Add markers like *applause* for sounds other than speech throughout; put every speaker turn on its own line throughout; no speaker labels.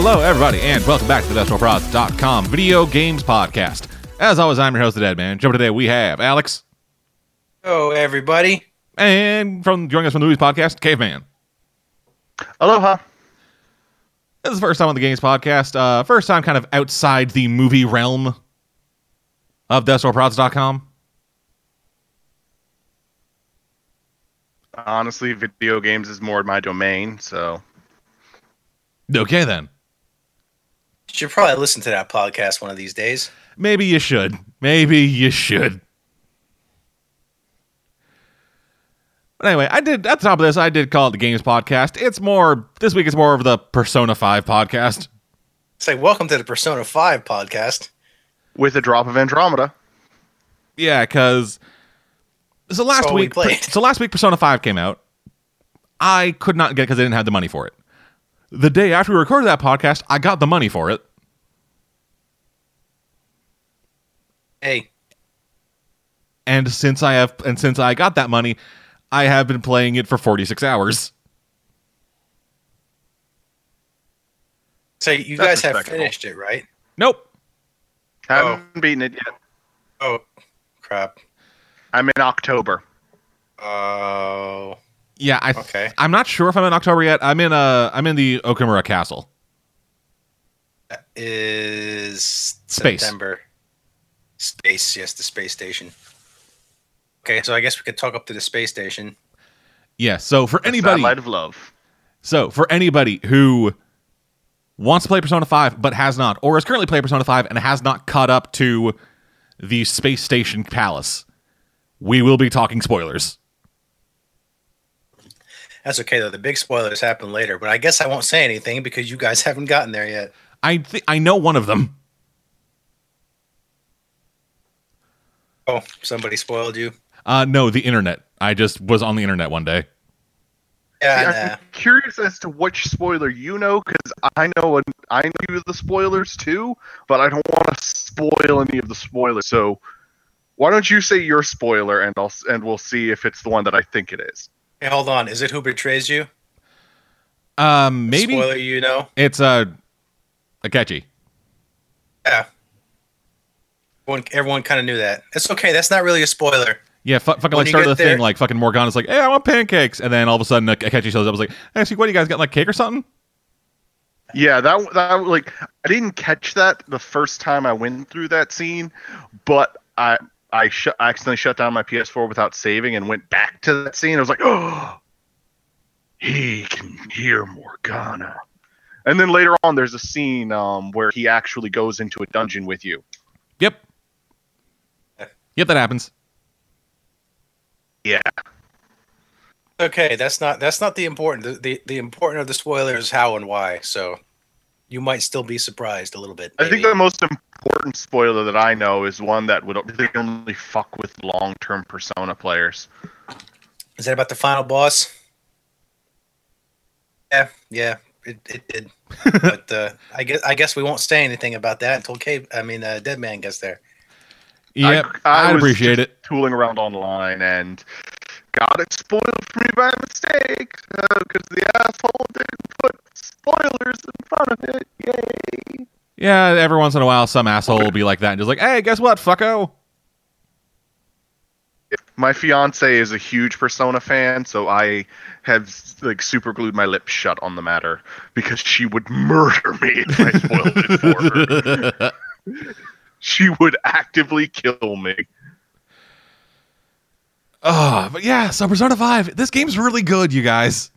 Hello, everybody, and welcome back to the DestroProds.com video games podcast. As always, I'm your host, the Dead Man. Jump today, we have Alex,
Oh, everybody.
and from joining us from the Movies Podcast, Caveman.
Aloha.
This is the first time on the Games Podcast. Uh, first time kind of outside the movie realm of DestroProds.com.
Honestly, video games is more my domain, so
Okay, then.
You should probably listen to that podcast one of these days.
Maybe you should. Maybe you should. But anyway, I did at the top of this, I did call it the Games Podcast. It's more this week. It's more of the Persona Five podcast.
It's like, welcome to the Persona 5 podcast.
with a drop of Andromeda.
Yeah, because so last
all we
week, so last week Persona Five came out. I could not get it because I didn't have the money for it. The day after we recorded that podcast, I got the money for it.
Hey,
And since I have, and since I got that money, I have been playing it for forty six hours.
so you
That's
guys have finished it, right?
Nope.
I haven't oh. beaten it yet.
Oh, crap.
I'm in October.
Oh,
Yeah, I.
Okay.
I'm not sure if I'm in October yet. I'm in uh I'm in the Okumura Castle.
that is
Space.
September. Space, yes, the space station. Okay, so I guess we could talk up to the space station.
Yeah. So for
The
anybody,
Satellite of Love.
so for anybody who wants to play Persona Five but has not, or is currently playing Persona Five and has not caught up to the space station palace, we will be talking spoilers.
That's okay, though. The big spoilers happen later, but I guess I won't say anything because you guys *laughs* haven't gotten there yet.
I th- I know one of them.
Oh, somebody spoiled you.
Uh, no, the internet. I just was on the internet one day.
Yeah,
See. I'm curious as to which spoiler you know, because I know I know the spoilers too, but I don't want to spoil any of the spoilers. So why don't you say your spoiler, and I'll and we'll see if it's the one that I think it is.
Hey, hold on. Is it who betrays you?
Um, maybe
Spoiler, you know?
it's uh, catchy.
Yeah. Everyone, everyone kind of knew that. It's okay. That's not really a spoiler.
Yeah, fu- fucking
When
like
start
started the
get
thing like fucking Morgana's like, hey, I want pancakes, and then all of a sudden Akechi shows up. I was like, hey, see, what do you guys got like cake or something?
Yeah, that that like I didn't catch that the first time I went through that scene, but I I, sh- I accidentally shut down my PS4 without saving and went back to that scene. I was like, oh, *gasps* he can hear Morgana. And then later on, there's a scene um, where he actually goes into a dungeon with you.
Yep. Yep, that happens.
Yeah,
Okay, that's not that's not the important. The, the the important of the spoiler is how and why. So you might still be surprised a little bit.
I think the most important spoiler that I know is one that would only fuck with long-term Persona players.
is that about the final boss? Yeah, yeah, it, it did. *laughs* but uh, I guess I guess we won't say anything about that until Cave. I mean, uh, Dead Man gets there.
Yep,
I,
I, would
was
appreciate
just
it.
Tooling around online and got it spoiled for me by mistake uh, because the asshole didn't put spoilers in front of it. Yay!
Yeah, every once in a while, some asshole will be like that and just like, hey, guess what, fucko?
My fiance is a huge Persona fan, so I have like super glued my lips shut on the matter because she would murder me if I spoiled it for her. *laughs* She would actively kill me.
Oh, but yeah, so Persona 5, this game's really good, you guys.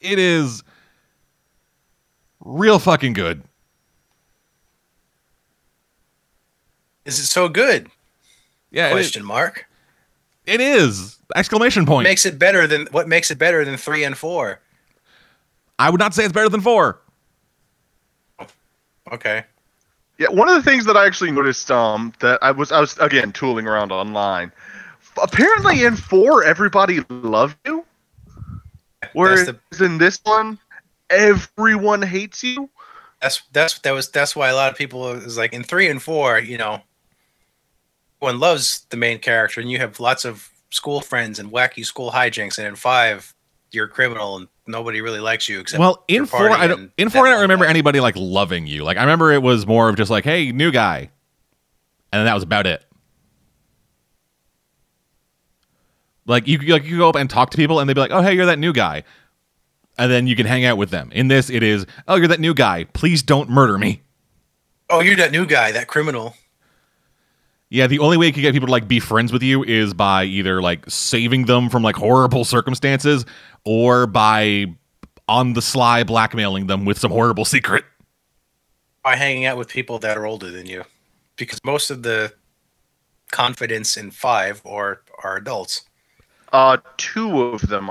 It is real fucking good.
Is it so good?
Yeah, it,
Question mark.
it is. Exclamation point.
Makes it better than what makes it better than three and four?
I would not say it's better than 4.
Okay.
Yeah, one of the things that I actually noticed um that I was I was again tooling around online. Apparently in four everybody loved you. Whereas
That's
in this one, everyone hates you.
That's that's that was that's why a lot of people is like in three and four, you know, one loves the main character, and you have lots of school friends and wacky school hijinks, and in five, you're a criminal and nobody really likes you except
Well, in four, I don't, in four, I don't remember anybody like loving you. Like I remember it was more of just like, hey, new guy, and that was about it. Like you, like you go up and talk to people, and they'd be like, "Oh, hey, you're that new guy," and then you can hang out with them. In this, it is, "Oh, you're that new guy. Please don't murder me."
Oh, you're that new guy, that criminal.
Yeah, the only way you can get people to like be friends with you is by either like saving them from like horrible *laughs* circumstances or by on the sly blackmailing them with some horrible *laughs* secret.
By hanging out with people that are older than you, because most of the confidants in five are are adults.
Uh, two of them,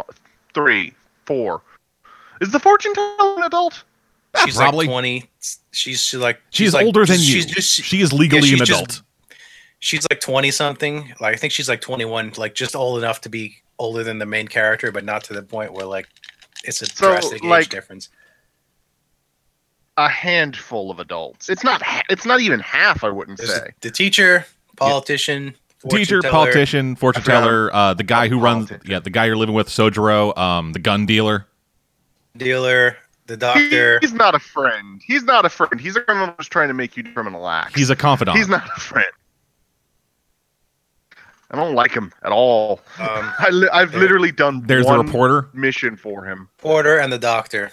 three, four. Is the fortune teller an adult?
She's
probably.
like twenty. She's she like
She's
like-
older than you.
She's just
she is legally
she's
an
just-
adult.
She's like 20 something like i think she's like 21 like just old enough to be older than the main character but not to the point where like it's a
So,
drastic age difference
A handful of adults. It's not. ha- It's not even half. I wouldn't
There's
say.
the, the teacher politician fortune
Teacher,
teller,
politician, fortune teller, uh, the guy who runs,
Politician.
yeah, the guy you're living with, Sojiro, um, the gun dealer.
dealer the doctor
He's not a friend. He's not a friend. He's a criminal who's trying to make you criminal act.
He's a confidant.
He's not a friend. I don't like him at all.
um, *laughs*
I li- I've
There-
literally done
There's the reporter
mission for him.
porter and the doctor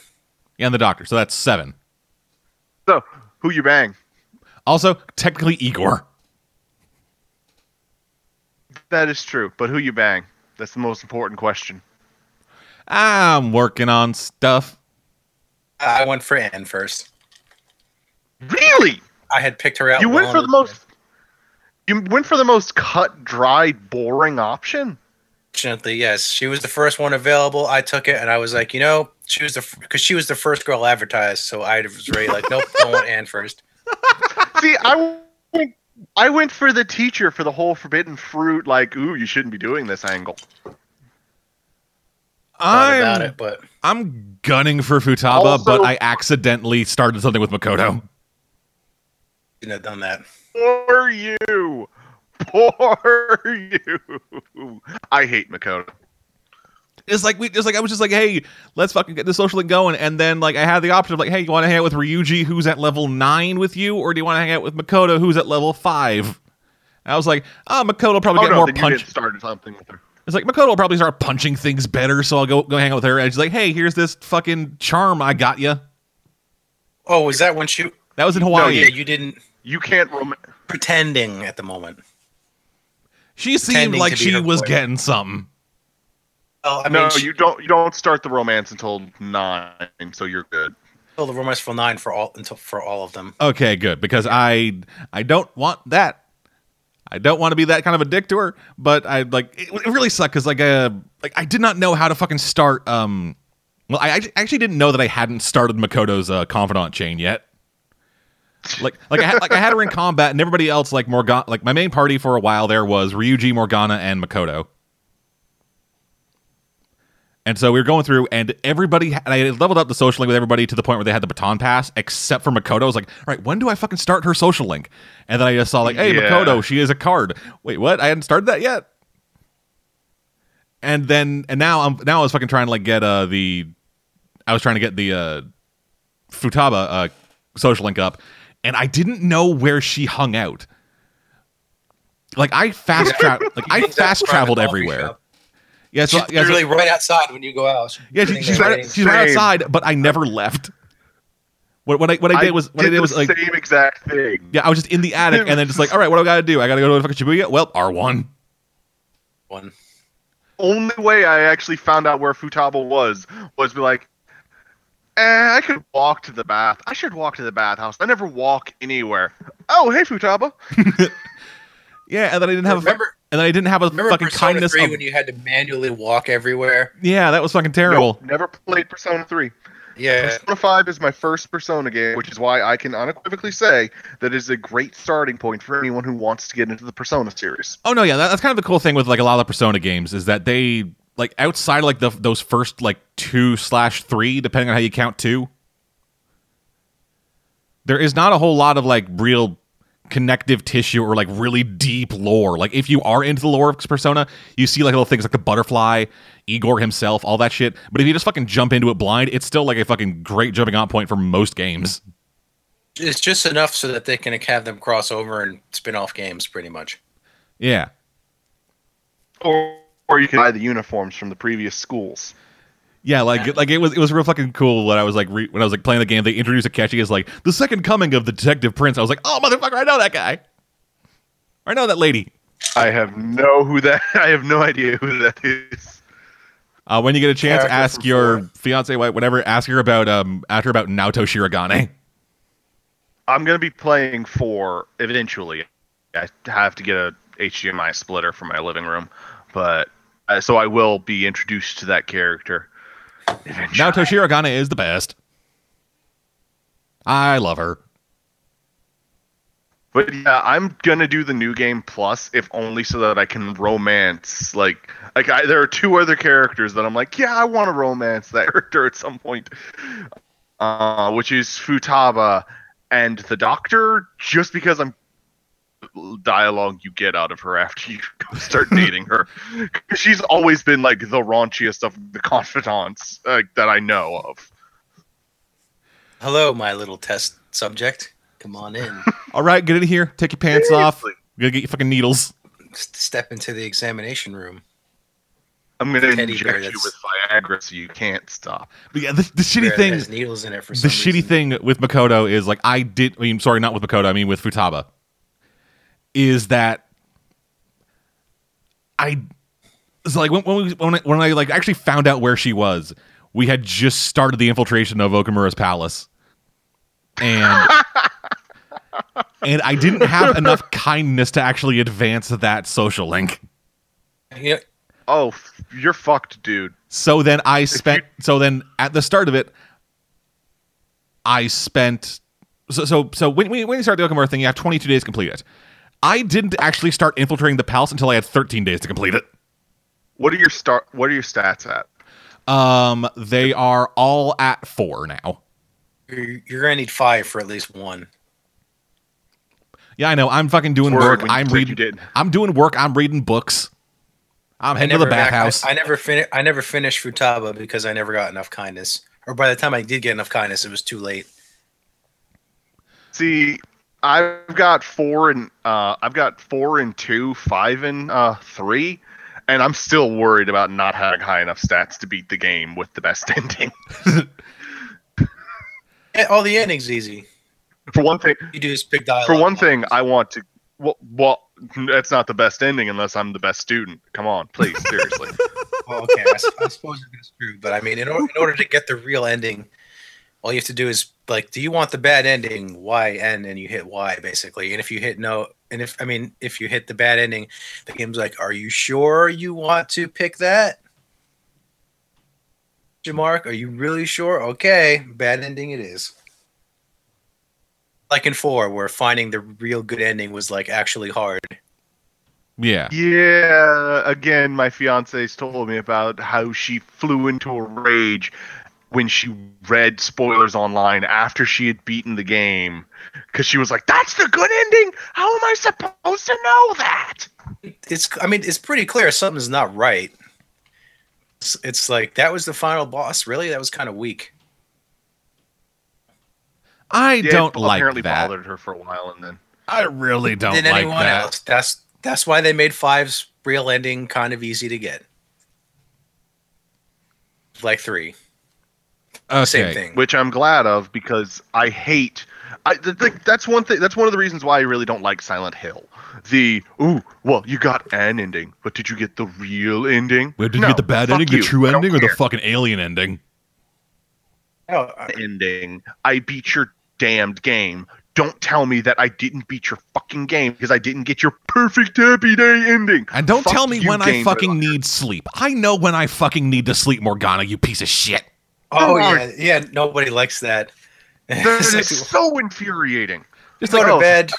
and the doctor. So that's seven.
So, who you bang?
Also, technically Igor.
That is true, but who you bang? That's the most important question.
I'm working on stuff.
i went for anne first
Really?
i had picked her out
You went for the
ago.
most. You went for the most cut, dry, boring option.
Gently, yes, she was the first one available. I took it, and I was like, you know, she was the because she was the first girl advertised. So I was really like, nope, I want Anne first. *laughs*
See, I went, I went for the teacher for the whole forbidden fruit. Like, ooh, you shouldn't be doing this angle.
Thought
I'm,
it, but
I'm gunning for Futaba,
Also-
but I accidentally started something with Makoto.
shouldn't have done that.
Poor you. Poor you. I hate Makoto.
It's like we just like I was just like, hey, let's fucking get the social link going, and then like I had the option of like, hey, you want to hang out with Ryuji, who's at level nine with you, or do you want to hang out with Makoto, who's at level five? And I was like, oh, Makoto will probably
Oh
get
no,
more
then you
punch.
didn't something with her.
It's like Makoto will probably start punching things better, so I'll go go hang out with her. And she's like, hey, here's this fucking charm I got you.
Oh, was that when she?
That was in
No,
Hawaii.
yeah, you didn't
You can't. Rom-
pretending at the moment.
she seemed
pretending
like she was
boy.
getting something.
Oh, I
no,
mean, she,
you don't. You don't start the romance until nine, so you're good.
told the romance for nine for all until for all of them.
Okay, good because I I don't want that. I don't want to be that kind of a dick to her, but I like it, it really sucked because like uh like I did not know how to fucking start. Um, well, I, I actually didn't know that I hadn't started Makoto's uh, confidant chain yet. Like like I had, like I had her in combat, and everybody else like Morgana. Like my main party for a while there was Ryuji, Morgana, and Makoto. And so we were going through, and everybody, and I had leveled up the social link with everybody to the point where they had the baton pass, except for Makoto. I was like, all right, when do I fucking start her social link? And then I just saw, like, hey,
Yeah.
Makoto, she is a card. Wait, what? I hadn't started that yet. And then, and now I'm now I was fucking trying to like get uh the, I was trying to get the uh Futaba uh social link up, and I didn't know where she hung out. Like I fast *laughs* travel, like I fast traveled everywhere.
shop.
Yeah, so,
She's
yeah, so-
right outside when you go out.
yeah, she, she's right.
waiting.
She's right outside, but I never left. What, what I what I did was what I did was
the
like
same exact thing.
yeah, I was just in the attic and then just like, all right, what do I got to do? I got to go to the fucking Shibuya. Well, R one.
One.
Only way I actually found out where Futaba was was be like, eh, I could walk to the bath. I should walk to the bathhouse. I never walk anywhere. Oh, hey Futaba. *laughs*
Yeah, and then I didn't have a, and then I didn't have a
Remember
fucking
Persona
kindness.
3
Of,
when you had to manually walk everywhere?
yeah, that was fucking terrible.
Nope, never played Persona 3.
Yeah.
Persona 5 is my first Persona game, which is why I can unequivocally say that is a great starting point for anyone who wants to get into the Persona series.
Oh no, yeah, that, that's kind of the cool thing with like a lot of the Persona games is that they like outside of like the those first like two slash three, depending on how you count two. There is not a whole lot of like real connective tissue or like really deep lore. Like if you are into the lore of Persona, you see like little things like the butterfly, Igor himself, all that shit. But if you just fucking jump into it blind, it's still like a fucking great jumping on point for most games.
It's just enough so that they can have them cross over and spin off games, pretty much.
Yeah.
Or, or you can buy the uniforms from the previous schools.
Yeah, like like it was it was real fucking cool when I was like re- when I was like playing the game. They introduced Akechi as like the second coming of the Detective Prince. I was like, oh motherfucker, I know that guy. I know that lady.
I have no who that. *laughs* I have no idea who that is.
Uh, when you get a chance,
Character
ask your
four.
fiance, wife, whatever. Ask her about um, ask her about Naoto Shirogane.
I'm gonna be playing for eventually. I have to get a HDMI splitter for my living room, but uh, so I will be introduced to that character. Eventually.
Naoto Shirogane is the best. I love her.
But yeah, I'm gonna do the new game plus, if only so that I can romance. Like, like I, there are two other characters that I'm like, yeah, I want to romance that *laughs* character at some point. Uh, which is Futaba and the Doctor, just because I'm dialogue you get out of her after you *laughs* start dating her. 'Cause *laughs* She's always been like the raunchiest of the confidants like that I know of.
Hello, my little test subject. Come on in. *laughs*
All right, get in here. Take your pants off.
Seriously.
Go get your fucking needles.
Step into the examination room.
I'm gonna
Teddy bear
inject you with Viagra so you can't stop.
But yeah, the, the shitty
Where
thing
has needles in it for
the
some
shitty thing with Makoto is like I did. I mean, sorry, not with Makoto. I mean with Futaba. Is that I? It's like when when, we, when I when I like actually found out where she was. We had just started the infiltration of Okumura's palace, and *laughs* and I didn't have enough kindness to actually advance that social link.
You know,
Oh, you're fucked, dude.
So then I spent. So then at the start of it, I spent. So so so when when when you start the Okumura thing, you have 22 days to complete it. I didn't actually start infiltrating the palace until I had 13 days to complete it.
What are your start? What are your stats at?
Um, they are all at four now.
you're, you're gonna need five for at least one.
Yeah, I know. I'm fucking doing
Word,
work. I'm reading. I'm doing work. I'm reading books. I'm heading to the
back-
bathhouse.
I, I never finished. I never finished Futaba because I never got enough kindness. Or by the time I did get enough kindness, it was too late.
See, I've got four and uh, I've got four and two, five and uh, three, and I'm still worried about not having high enough stats to beat the game with the best *laughs* ending.
All the endings easy.
for one thing,
You do is pick dialogue.
for one thing, I want to. Well, well, that's not the best ending unless I'm the best student. Come on, please, seriously. *laughs*
Oh, okay, I suppose it's true, but I mean, in, or, in order to get the real ending, all you have to do is like, do you want the bad ending? Y N, and you hit Y basically. And if you hit no, and if I mean, if you hit the bad ending, the game's like, are you sure you want to pick that? Question Mark, are you really sure? Okay, bad ending it is. Like in four, where finding the real good ending was like actually hard.
yeah.
Yeah, again, my fiance's told me about how she flew into a rage when she read spoilers online after she had beaten the game because she was like, "That's the good ending. How am I supposed to know that?"
it's i mean it's pretty clear something's not right it's, it's like that was the final boss really that was kind of weak
I
Yeah,
don't
it
like
apparently
that.
bothered her for a while, and then
I really don't
than
like
anyone
that.
else that's that's why they made five's real ending kind of easy to get like three
Okay.
same thing
which I'm glad of because I hate. I the, the, that's one thing. That's one of the reasons why I really don't like Silent Hill. The ooh, well, you got an ending, but did you get the real ending?
Wait, did
No,
you get the bad
fuck
ending, the true
I don't
ending, or the fucking alien ending?
oh, I-
ending. I beat your damned game. Don't tell me that I didn't beat your fucking game because I didn't get your perfect happy day ending.
And don't
Fuck
tell me when I fucking need sleep. I know when I fucking need to sleep, Morgana, you piece of shit.
Oh yeah yeah nobody likes that *laughs*
That
It's
is
like,
so infuriating.
Just
go
like,
to
oh.
bed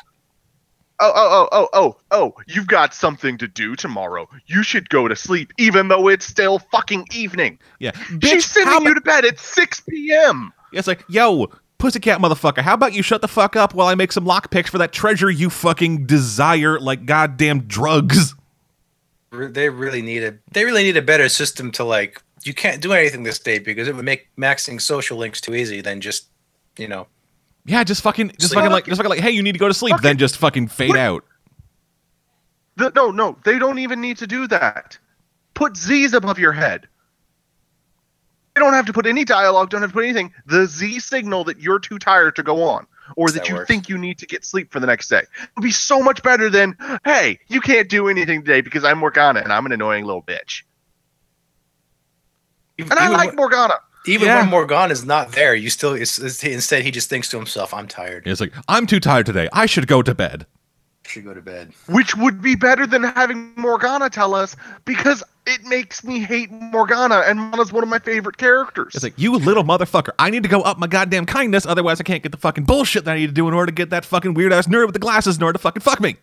Oh, oh, oh, oh, oh, oh! You've got something to do tomorrow. You should go to sleep, even though it's still fucking evening.
yeah,
She's sending
how
you to bed at 6 p.m.
It's like, yo, pussycat motherfucker, how about you shut the fuck up while I make some lock picks for that treasure you fucking desire like goddamn drugs?
They really need a they really need a better system to like you can't do anything this day because it would make maxing social links too easy than just you know
Yeah, just fucking, just
Sleep.
fucking like, just fucking like, hey, you need to go to sleep,
Fuck
then just fucking fade
What?
out.
The, no, no, they don't even need to do that. Put Z's above your head. They don't have to put any dialogue, don't have to put anything. The Z signal that you're too tired to go on, or that,
That
you
works.
think you need to get sleep for the next day. It would be so much better than, hey, you can't do anything today because I'm Morgana and I'm an annoying little bitch.
Even,
And I
even
like
when,
Morgana.
even
Yeah.
when Morgan is not there, you still it's, it's, instead he just thinks to himself, "I'm tired.
It's like, I'm too tired today. I should go to bed.
Should go to bed."
Which would be better than having Morgana tell us because it makes me hate Morgana, and Morgana's one of my favorite characters.
It's like, you little motherfucker. I need to go up my goddamn kindness, otherwise I can't get the fucking bullshit that I need to do in order to get that fucking weird ass nerd with the glasses in order to fucking fuck me.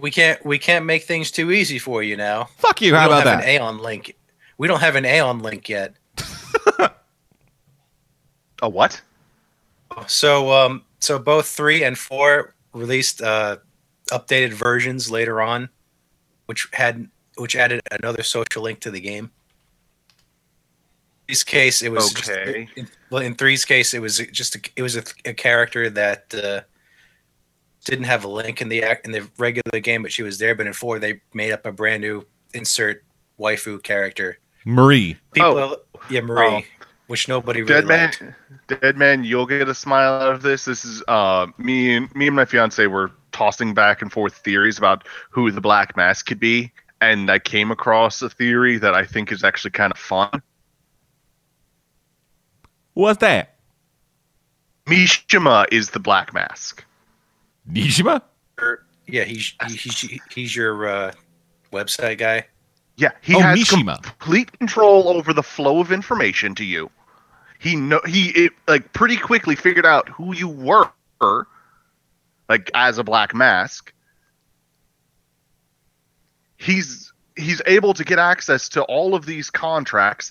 We can't we can't make things too easy for you now.
Fuck you.
We
How
don't
about
have
that?
an Aeon link. We don't have an Aeon link yet. *laughs*
a what?
So um so both 3 and 4 released uh updated versions later on which had which added another social link to the game. In case it was just-
Okay.
in, well in three's case it was just a, it was a, a character that uh didn't have a link in the act in the regular game but she was there but in 4 they made up a brand new insert waifu character.
Marie.
People
Oh.
yeah Marie
Oh.
which nobody really
Dead man,
liked.
dead man, you'll get a smile out of this. This is uh, me and me and my fiance were tossing back and forth theories about who the Black Mask could be, and I came across a theory that I think is actually kind of fun.
What's that?
Mishima is the Black Mask.
Mishima? Yeah, he's he's he's your uh, website guy.
Yeah, he
Oh,
has
Mishima.
complete control over the flow of information to you. He know he it, like pretty quickly figured out who you were, like as a black mask. He's he's able to get access to all of these contracts,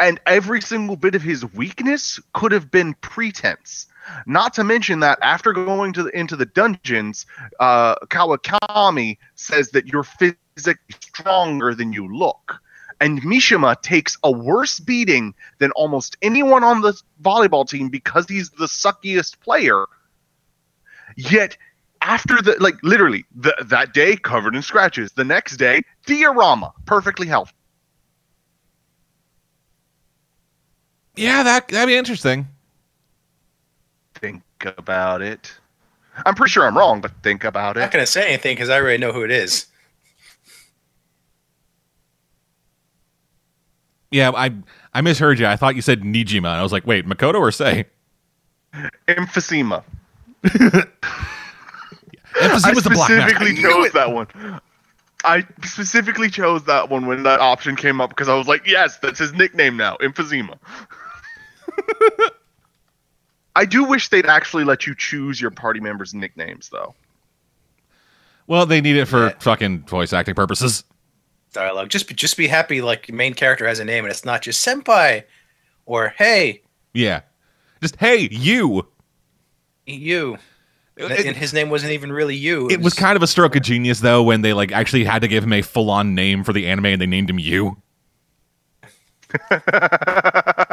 and every single bit of his weakness could have been pretense. Not to mention that after going to the, into the dungeons, uh, Kawakami says that you're physically stronger than you look. And Mishima takes a worse beating than almost anyone on the volleyball team because he's the suckiest player. Yet, after the like, literally the, that day covered in scratches. The next day, diorama, perfectly healthy.
Yeah, that, that'd be interesting.
Think about it. I'm pretty sure I'm wrong, but think about it
I'm not gonna say anything because I already know who it is.
Yeah, I I misheard you. I thought you said Nijima. And I was like, wait, Makoto or Sae?
Emphysema. *laughs*
Emphasis
I
was the black mask. I
specifically chose
it.
that one. I specifically chose that one when that option came up because I was like, yes, that's his nickname now, Emphysema. *laughs* I do wish they'd actually let you choose your party members' nicknames, though.
Well, they need it for
Yeah.
fucking voice acting purposes.
Dialogue. Just be, just be happy. Like your main character has a name and it's not just senpai or hey
Yeah. Just hey, you.
you.
It,
and his name wasn't even really you.
it was kind of a stroke of genius though when they like actually had to give him a full-on name for the anime and they named him you. *laughs*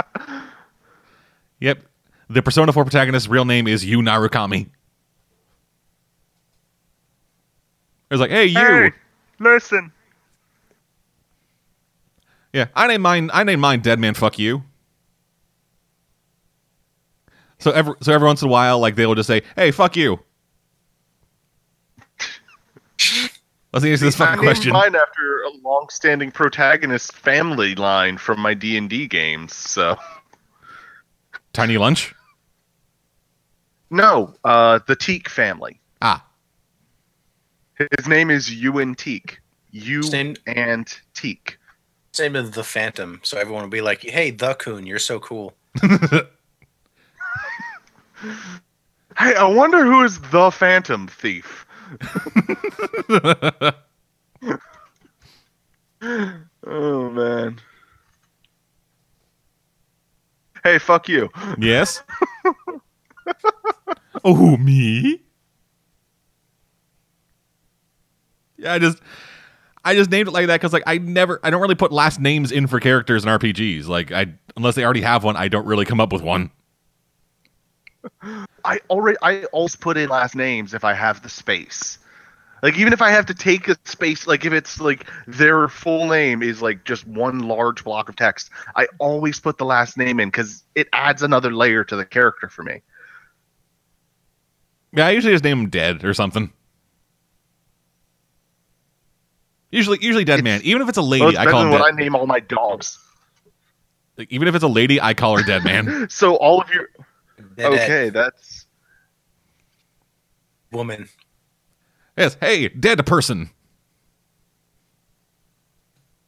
Yep. The Persona 4 protagonist's real name is Yu Narukami. It was like, hey, you.
Hey, listen.
Yeah, I name mine. I name mine Dead Man. Fuck you. So every so every once in a while, like they will just say, "Hey, fuck you." Let's answer this
I
fucking
named
question.
mine after a long-standing protagonist family line from my D and D games. So
Tiny lunch.
no, uh, the Teak family.
Ah,
His name is Ewan Teak. You
Same-
and Teak.
Same as the Phantom. So everyone will be like, "Hey, the Coon, you're so cool." *laughs*
Hey, I wonder who is the Phantom Thief. *laughs* oh man. Hey, fuck you.
yes. *laughs* Oh, me? Yeah, I just I just named it like that because like I never I don't really put last names in for characters in RPGs. Like I unless they already have one, I don't really come up with one.
I already I always put in last names if I have the space. Like even if I have to take a space, like if it's like their full name is like just one large block of text, I always put the last name in because it adds another layer to the character for me.
Yeah, I usually just name them dead or something. Usually, usually dead man. Even if it's a lady,
Well, it's
I
better
call
than
him
what
dead.
I name all my dogs.
like, even if it's a lady, I call her dead man. *laughs*
So all of your
Dead
okay, that's
woman.
yes, hey, dead person.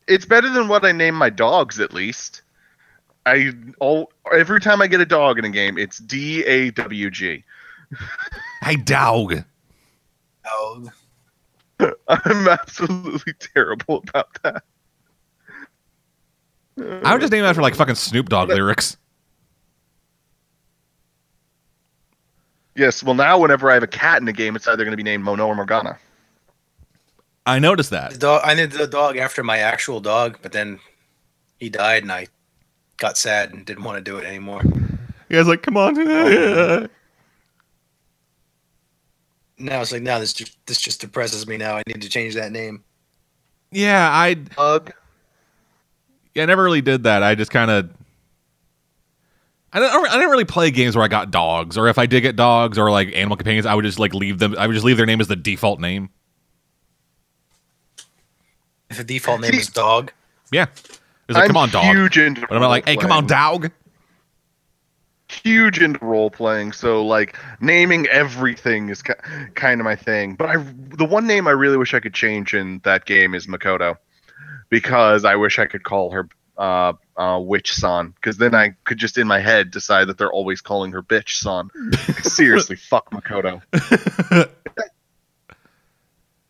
it's better than what I name my dogs at least. I all every time I get a dog in a game, it's D A W G. *laughs*
Hey, dog.
Oh,
I'm absolutely terrible about that.
I would just name it after like fucking Snoop Dogg lyrics.
Yes, well now whenever I have a cat in a game, it's either going to be named Mona or Morgana.
I noticed
the
that.
dog. I named the dog after my actual dog, but then he died, and I got sad and didn't want to do it anymore.
You guys like, come on. Oh. *laughs*
Now it's like, now this just this just depresses me. Now I need to change that name.
yeah, I
Bug.
yeah, I never really did that. I just kind of. I don't, I didn't really play games where I got dogs, or if I did get dogs or like animal companions, I would just like leave them. I would just leave their name as the default name.
If the default name is dog,
Yeah, it's like,
I'm
come on, dog.
huge into
But I'm like, hey, come on, dog.
Huge into role playing, so like naming everything is ki- kind of my thing. But I, the one name I really wish I could change in that game is Makoto, because I wish I could call her uh, uh, Witch Son, because then I could just in my head decide that they're always calling her Bitch Son. *laughs* Seriously, fuck Makoto. The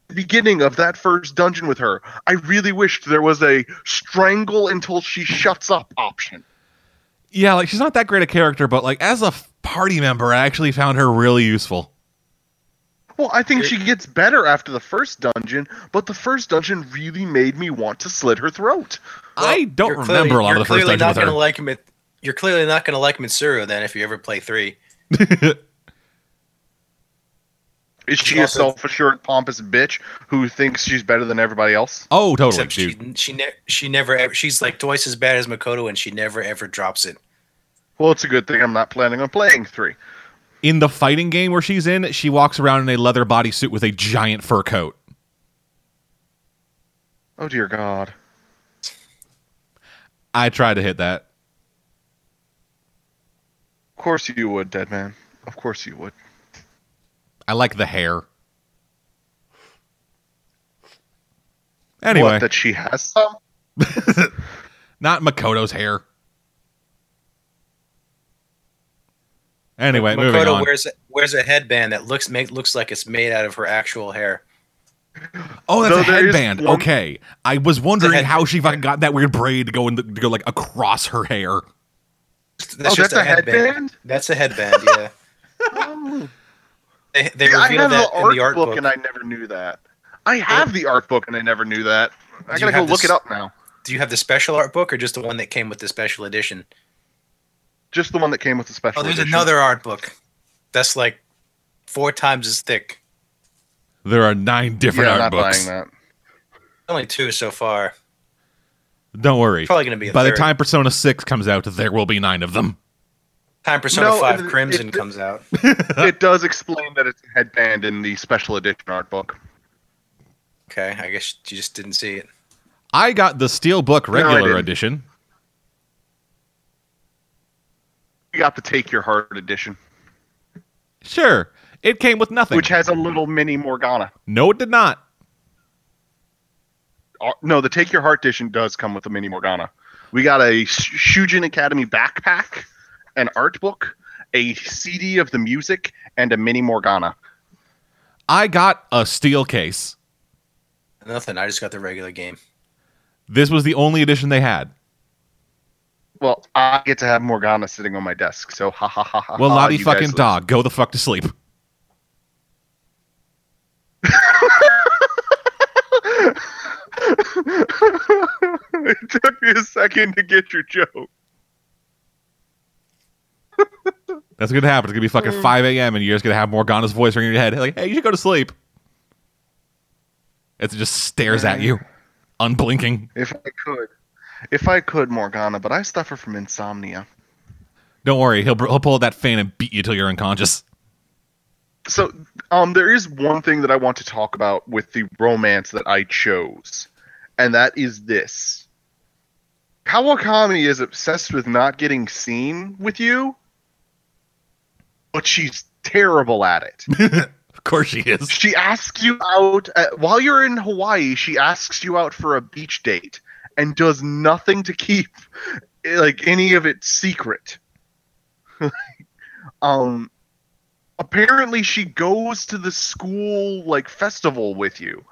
*laughs* beginning of that first dungeon with her, I really wished there was a strangle until she shuts up option.
Yeah, like she's not that great a character, but like as a f- party member, I actually found her really useful.
Well, I think she gets better after the first dungeon, but the first dungeon really made me want to slit her throat.
I don't remember
clearly-
a lot of the first
clearly
dungeon
not
with
gonna like him. You're clearly not going to like Mitsuru then if you ever play three. *laughs*
Is she a self-assured, pompous bitch who thinks she's better than everybody else?
oh, totally,
Except
dude.
she she ne- she never ever, she's like twice as bad as Makoto and she never ever drops it.
Well, it's a good thing I'm not planning on playing three.
In the fighting game where she's in, she walks around in a leather bodysuit with a giant fur coat.
Oh dear God!
I tried to hit that.
Of course you would, dead man. Of course you would.
I like the hair. Anyway,
What, that she has some. *laughs*
not Makoto's hair. Anyway, moving
Makoto
on.
wears wears a headband that looks make, looks like it's made out of her actual hair.
Oh, that's
Though
a headband.
one-
Okay, I was wondering
head-
how she fucking got that weird braid to go in the, to go like across her hair.
That's
oh,
just
that's a headband.
That's a headband. Yeah. They, they
See, I
reveal
have
that
the
in
art,
the art
book,
book.
and I never knew that. I have the art book and I never knew that. I
Do you
gotta go
have
look
this-
it up now.
Do you have the special art book or just the one that came with the special edition?
Just the one that came with the special.
Oh, there's
edition.
another art book that's like four times as thick.
There are nine different
Yeah, I'm
art
not
books.
buying that.
Only two so far.
Don't worry.
Probably going to be a
By the time Persona 6 comes out, there will be nine of them.
Time Persona
No,
5
it-
Crimson
it-
comes out. *laughs*
it does explain that it's a headband in the special edition art book.
Okay, I guess you just didn't see it.
I got the Steelbook
I
regular
didn't.
edition.
You got the Take Your Heart edition,
Sure. It came with nothing.
which has a little mini Morgana.
no, it did not.
Uh, No, the Take Your Heart edition does come with a mini Morgana. We got a Sh- Shujin Academy backpack, an art book, a CD of the music, and a mini Morgana.
I got a steel case.
Nothing. I just got the regular game.
This was the only edition they had.
Well, I get to have Morgana sitting on my desk, so ha ha ha ha.
Well, Lottie
you guys
fucking
lose.
dog, go the fuck to sleep. *laughs*
it took me a second to get your joke.
That's gonna happen. It's gonna be fucking
Mm.
5 a.m. and you're just gonna have Morgana's voice ringing in your head, like, "Hey, you should go to sleep." It just stares at you, unblinking.
If I could, if I could, Morgana, but I suffer from insomnia.
Don't worry, he'll he'll pull that fan and beat you till you're unconscious.
So, um, there is one thing that I want to talk about with the romance that I chose, and that is this. Kawakami is obsessed with not getting seen with you, but she's terrible at it. *laughs*
Of course she is.
she asks you out at, while you're in Hawaii. She asks you out for a beach date and does nothing to keep like any of it secret. *laughs* um, apparently she goes to the school like festival with you,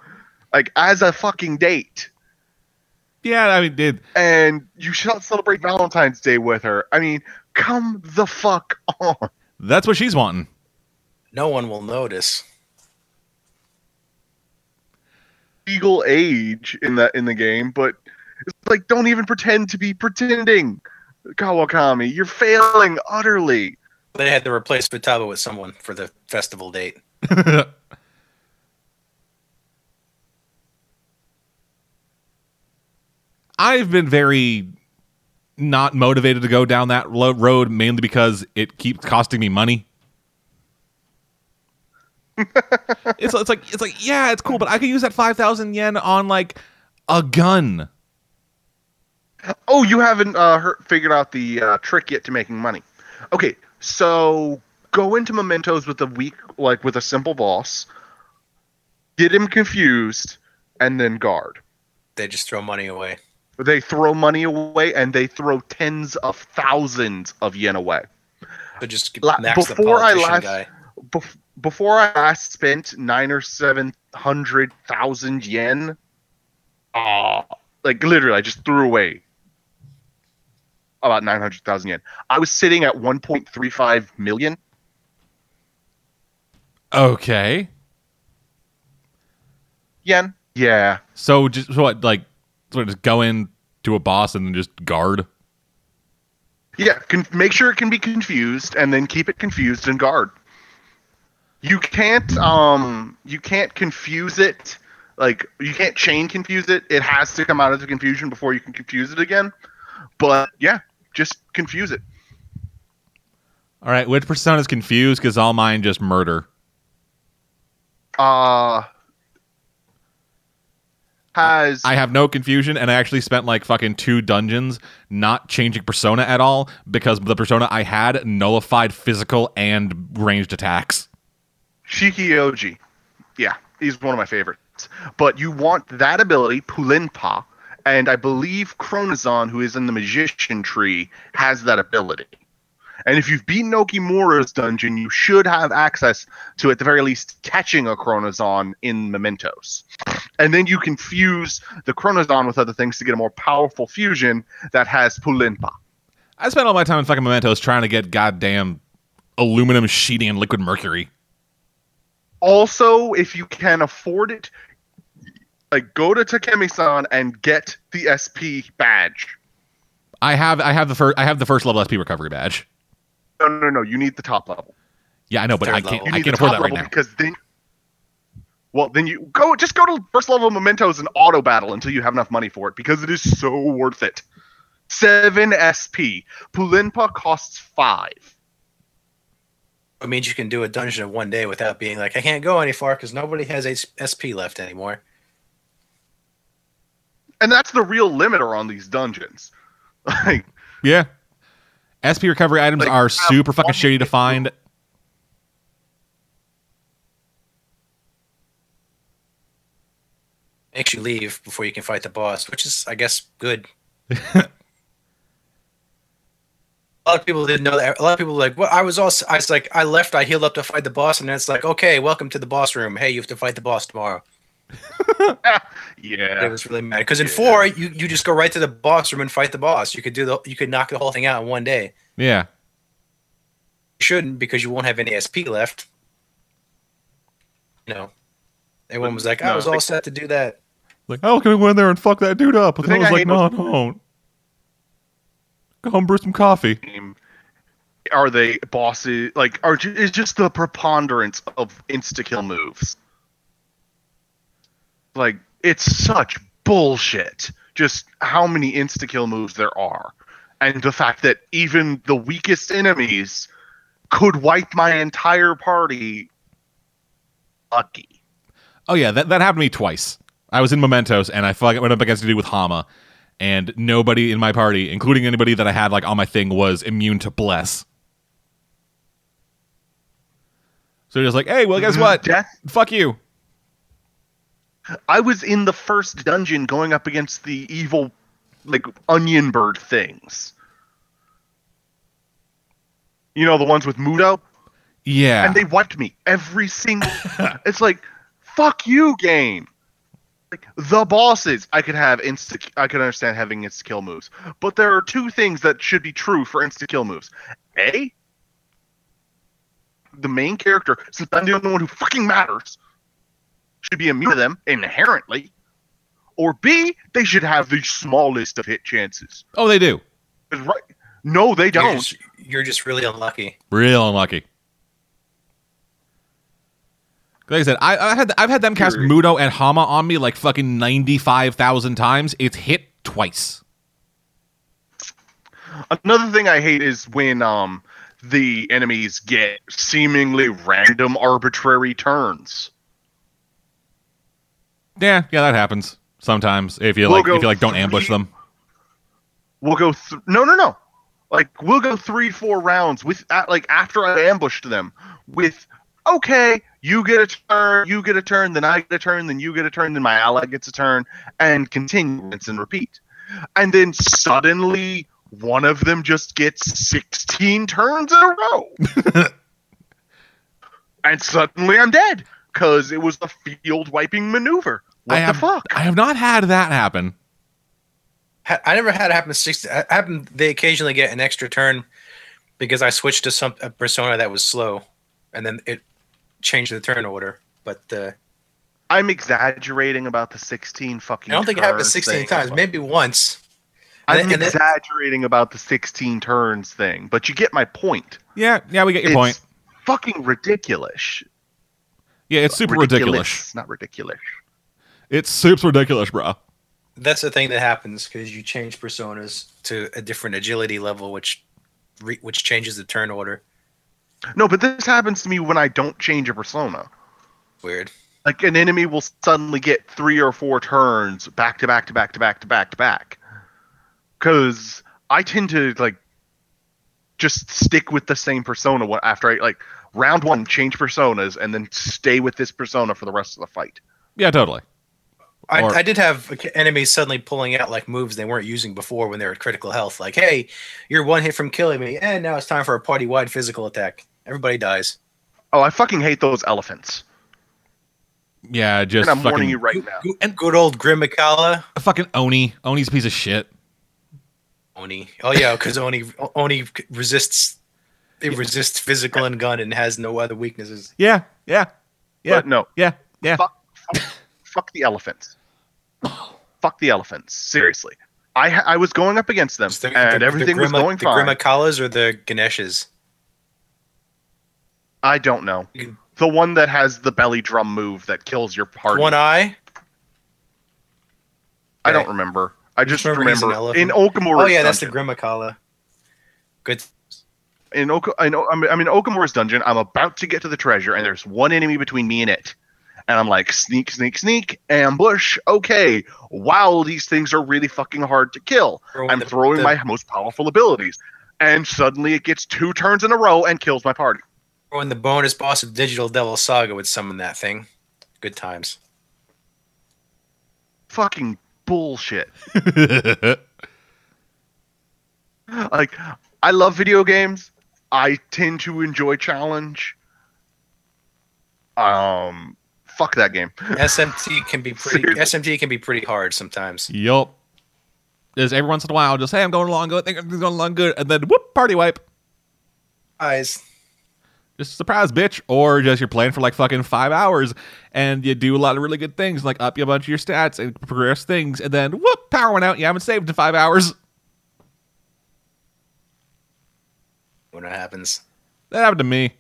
like as a fucking date,
Yeah, I mean, dude,
and you should celebrate Valentine's Day with her. I mean, come the fuck on.
That's what she's wanting.
No one will notice.
legal age in that in the game, but it's like don't even pretend to be pretending. Kawakami, you're failing utterly.
They had to replace Futaba with someone for the festival date. *laughs*
I've been very not motivated to go down that lo- road mainly because it keeps costing me money. *laughs* it's, it's like it's like yeah, it's cool, but I could use that five thousand yen on like a gun.
Oh, you haven't uh, heard, figured out the uh, trick yet to making money. Okay, so go into mementos with a weak, like with a simple boss, get him confused, and then guard.
They just throw money away.
They throw money away, and they throw tens of thousands of yen away.
So just
La-
max the
before I
politician
last-
guy.
Bef- before I last spent nine or seven hundred thousand yen, uh, like literally, I just threw away about nine hundred thousand yen. I was sitting at one point three five million.
Okay,
yen. Yeah,
so just so what like so just go in to a boss and then just guard.
yeah. Con- make sure it can be confused, and then keep it confused and guard. You can't um you can't confuse it like you can't chain confuse it. It has to come out of the confusion before you can confuse it again. But yeah, just confuse it.
All right, which persona is confused? Because all mine just murder.
Uh has
I have no confusion, and I actually spent like fucking two dungeons not changing persona at all because the persona I had nullified physical and ranged attacks.
Shiki-Ouji. Yeah, he's one of my favorites. But you want that ability, Pulinpa, and I believe Choronzon, who is in the Magician Tree, has that ability. And if you've beaten Okumura's dungeon, you should have access to, at the very least, catching a Choronzon in Mementos. And then you can fuse the Choronzon with other things to get a more powerful fusion that has Pulinpa.
I spent all my time in fucking mementos trying to get goddamn aluminum sheeting and liquid mercury.
Also, if you can afford it, like go to Takemi-san and get the SP badge.
I have I have the first I have the first level SP recovery badge.
No, no, no. You need the top level.
Yeah, I know, but
Third
I can't
level.
I can't afford that right now.
because then. Well, then you go. Just go to first level mementos and auto battle until you have enough money for it because it is so worth it. Seven SP. Pulinpa costs five.
It means you can do a dungeon in one day without being like, I can't go any far because nobody has H- SP left anymore.
And that's the real limiter on these dungeons. *laughs* Like,
Yeah. SP recovery items
Like,
are
uh,
super fucking shitty to find.
Makes you leave before you can fight the boss, which is, I guess, good. *laughs* a lot of people didn't know that. A lot of people were like, "Well, I was also." I was like, "I left. I healed up to fight the boss," and then it's like, "Okay, welcome to the boss room. Hey, you have to fight the boss tomorrow." *laughs*
yeah.
It was really mad because in four, you, you just go right to the boss room and fight the boss. You could do the you could knock the whole thing out in one day.
Yeah.
You shouldn't because you won't have any SP left. You know, everyone was like, "I was all set to do that."
Like, oh, can we go in there and fuck that dude up? But
The
then I was
I
like,
hate
no, don't. Go home, brew some coffee.
are they bosses like are ju- is just the preponderance of insta kill moves like it's such bullshit just how many insta kill moves there are and the fact that even the weakest enemies could wipe my entire party lucky
Oh yeah, that, that happened to me twice. I was in Mementos and I fucking went up against a dude with Hama, and nobody in my party, including anybody that I had like on my thing, was immune to bless. So he was like, "Hey, well, guess mm-hmm. what?
Death
Fuck you."
I was in the first dungeon going up against the evil, like onion bird things. You know the ones with Mudo,
Yeah,
and they wiped me every single. *laughs* it's like, fuck you, game. Like the bosses, I could have insta. I could understand having insta kill moves, but there are two things that should be true for insta kill moves. A, the main character, since I'm the only one who fucking matters, should be immune to them inherently. Or B, they should have the smallest of hit chances.
oh, they do.
Right? No, they
You're
don't.
just, you're just really unlucky.
Real unlucky. Like I said, I, I had I've had them cast
Period.
Mudo and Hama on me like fucking ninety five thousand times. It's hit twice.
Another thing I hate is when um the enemies get seemingly random arbitrary turns.
Yeah, yeah, that happens sometimes. If you
We'll
like, if you like, don't ambush them.
We'll go th- no no no. Like we'll go 3 4 rounds with uh, like after I ambushed them with okay, you get a turn, you get a turn, then I get a turn, then you get a turn, then my ally gets a turn and continue and repeat. And then suddenly one of them just gets 16 turns in a row. *laughs* and suddenly I'm dead because it was the field wiping maneuver. What
I
the
have,
fuck?
I have not had that happen.
I never had it happen to six. I happened. They occasionally get an extra turn because I switched to some a persona that was slow, and then it changed the turn order. But uh,
I'm exaggerating about the 16 fucking
I don't think it happened
turns
16
thing.
times. Maybe once.
I'm
And then-
exaggerating about the 16 turns thing, but you get my point.
Yeah, yeah, we get your
it's
point.
fucking ridiculous.
Yeah, it's super ridiculous.
It's not ridiculous.
It's super ridiculous, bro.
That's the thing that happens because you change personas to a different agility level, which re- which changes the turn order.
No, but this happens to me when I don't change a persona.
Weird.
Like an enemy will suddenly get three or four turns back to back to back to back to back to back. Cause I tend to like just stick with the same persona wh- after I like round one change personas and then stay with this persona for the rest of the fight.
Yeah, totally.
I,
Or-
I did have enemies suddenly pulling out like moves they weren't using before when they were at critical health. Like, hey, you're one hit from killing me, and now it's time for a party wide physical attack. Everybody dies.
Oh, I fucking hate those elephants.
Yeah, just
and I'm warning you right now.
good- And good old Girimehkala.
fucking Oni. Oni's a piece of shit.
Oni. Oh yeah, because Oni Oni resists. It resists physical and gun and has no other weaknesses.
Yeah, yeah, yeah,
But no,
yeah, yeah.
fuck, fuck, fuck the elephants. *coughs* fuck the elephants. Seriously. I I was going up against them,
the-
and
the-
everything
the
was
Grima-
going
the
fine.
Girimehkalas or the Ganeshes?
I don't know.
You-
The one that has the belly drum move that kills your party.
One eye.
I don't remember. I just
remember
remember in. Okumura's
Oh yeah, that's the
dungeon.
Girimehkala. Good.
in Oka, I know I'm, I'm in Okumura's dungeon. I'm about to get to the treasure, and there's one enemy between me and it. And I'm like, sneak, sneak, sneak, ambush. Okay, wow, these things are really fucking hard to kill.
Throwing
I'm
the-
throwing
the-
my most powerful abilities, and suddenly it gets two turns in a row and kills my party.
When the bonus boss of Digital Devil Saga would summon that thing. Good times.
Fucking bullshit. *laughs* like I love video games. I tend to enjoy challenge. Um Fuck that game.
SMT can be pretty.
Seriously.
SMT can be pretty hard sometimes.
Yup. Is every once in a while, just hey, I'm going along good, think it's going along good, and then whoop, party wipe.
Guys,
Just surprise, bitch. Or just you're playing for like fucking five hours and you do a lot of really good things, like up you a bunch of your stats and progress things, and then whoop, power went out. You haven't saved in five hours.
when it happens.
That happened to me.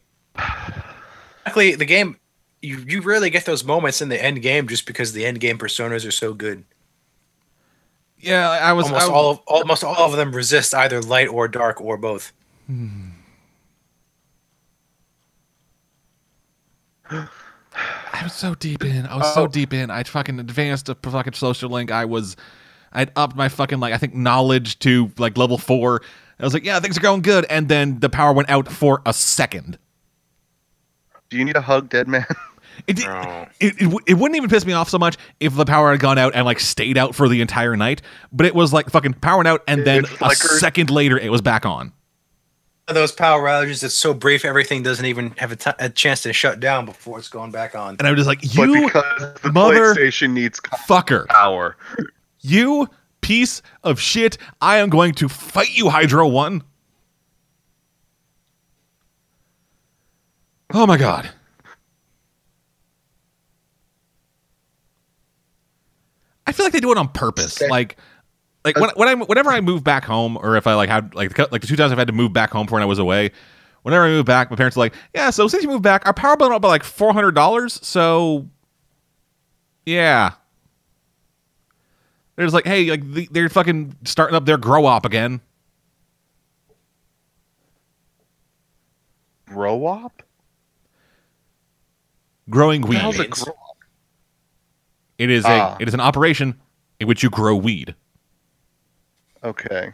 Luckily, the game you you rarely get those moments in the end game just because the end game personas are so good.
Yeah, I was
Almost
I-
all of, almost all of them resist either light or dark or both. Hmm.
I was so deep in. I was so
Oh.
deep in. I fucking advanced a fucking social link. I was, I'd upped my fucking like I think knowledge to like level four. I was like, yeah, things are going good, and then the power went out for a second.
Do you need a hug, dead man? *laughs*
It,
Oh.
it, it, it wouldn't even piss me off so much if the power had gone out and like stayed out for the entire night, but it was like fucking powering out and then
It
a second later it was back on.
Those power outages that's so brief, everything doesn't even have a chance to shut down before it's going back on.
And I was just like, you
because the
mother-
PlayStation needs
fucker,
power.
you piece of shit, I am going to fight you, Hydro One. Oh my god. I feel like they do it on purpose.
Okay.
Like, like when, when I whenever I move back home, or if I like had like the- like the two times I've had to move back home for when I was away. Whenever I move back, my parents are like, "Yeah, so since you moved back, our power bill went up by like four hundred dollars. So, yeah." They're just like, "Hey, like the- they're fucking starting up their grow op again."
Grow up?
Growing weed.
How's it
means?
grow
It is
Ah.
a it is an operation in which you grow weed.
Okay.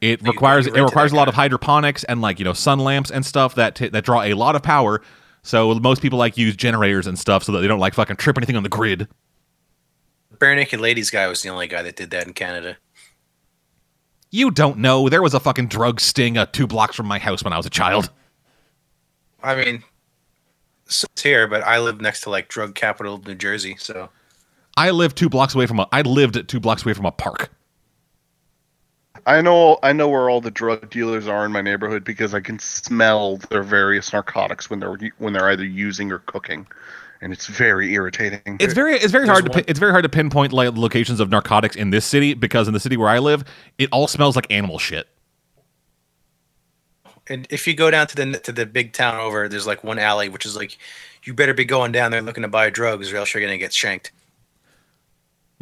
It
You-
requires
you
it requires a lot of hydroponics and like you know sun lamps and stuff that t- that draw a lot of power. So most people like use generators and stuff so that they don't like fucking trip anything on the grid.
Barenaked Ladies guy was the only guy that did that in Canada.
You don't know. There was a fucking drug sting uh, two blocks from my house when I was a child.
I mean, so it's here, but I live next to like drug capital New Jersey, so
I lived two blocks away from a. I lived two blocks away from a park.
I know I know where all the drug dealers are in my neighborhood because I can smell their various narcotics when they're when they're either using or cooking, and it's very irritating.
It's very it's very
There's
hard to
one-
pin, it's very hard to pinpoint like locations of narcotics in this city because in the city where I live, it all smells like animal shit.
and if you go down to the to the big town over, there's like one alley which is like you better be going down there looking to buy drugs or else you're gonna get shanked.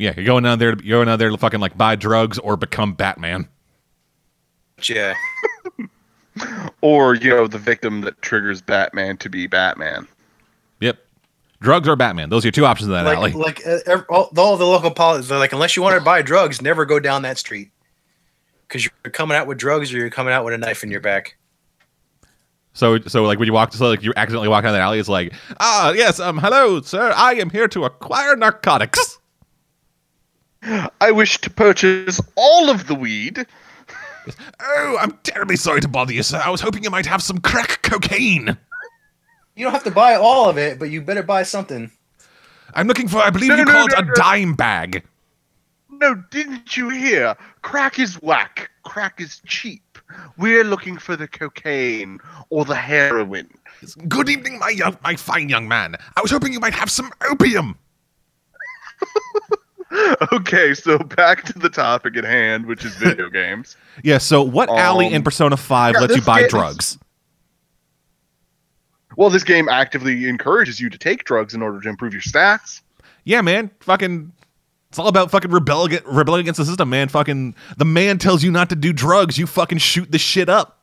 Yeah, you're going down there. You're going down there to fucking like buy drugs or become Batman.
Yeah, *laughs*
or you know the victim that triggers Batman to be Batman.
Yep, drugs or Batman. Those are your two options in that
like
alley.
like uh, ev- all, all the local politics, they're like unless you want to buy drugs, never go down that street because you're coming out with drugs or you're coming out with a knife in your back.
So so like when you walk, so like you accidentally walk down that alley, it's like ah yes um hello sir, I am here to acquire narcotics.
I wish to purchase all of the weed.
Oh, I'm terribly sorry to bother you, sir. I was hoping you might have some crack cocaine.
You don't have to buy all of it, but you better buy something.
I'm looking for, I believe
No,
you
no,
called
no,
a
no.
dime bag.
No, didn't you hear? Crack is whack. Crack is cheap. We're looking for the cocaine or the heroin.
Good evening, my young, my fine young man. I was hoping you might have some opium. *laughs* *laughs*
Okay, so back to the topic at hand, which is video *laughs* games.
Yeah. So, what alley
Um,
in Persona Five
yeah,
lets you buy
game-
drugs?
Well, this game actively encourages you to take drugs in order to improve your stats.
Yeah, man. Fucking. It's all about fucking rebel ag- rebelling against the system, man. Fucking the man tells you not to do drugs, you fucking shoot the shit up.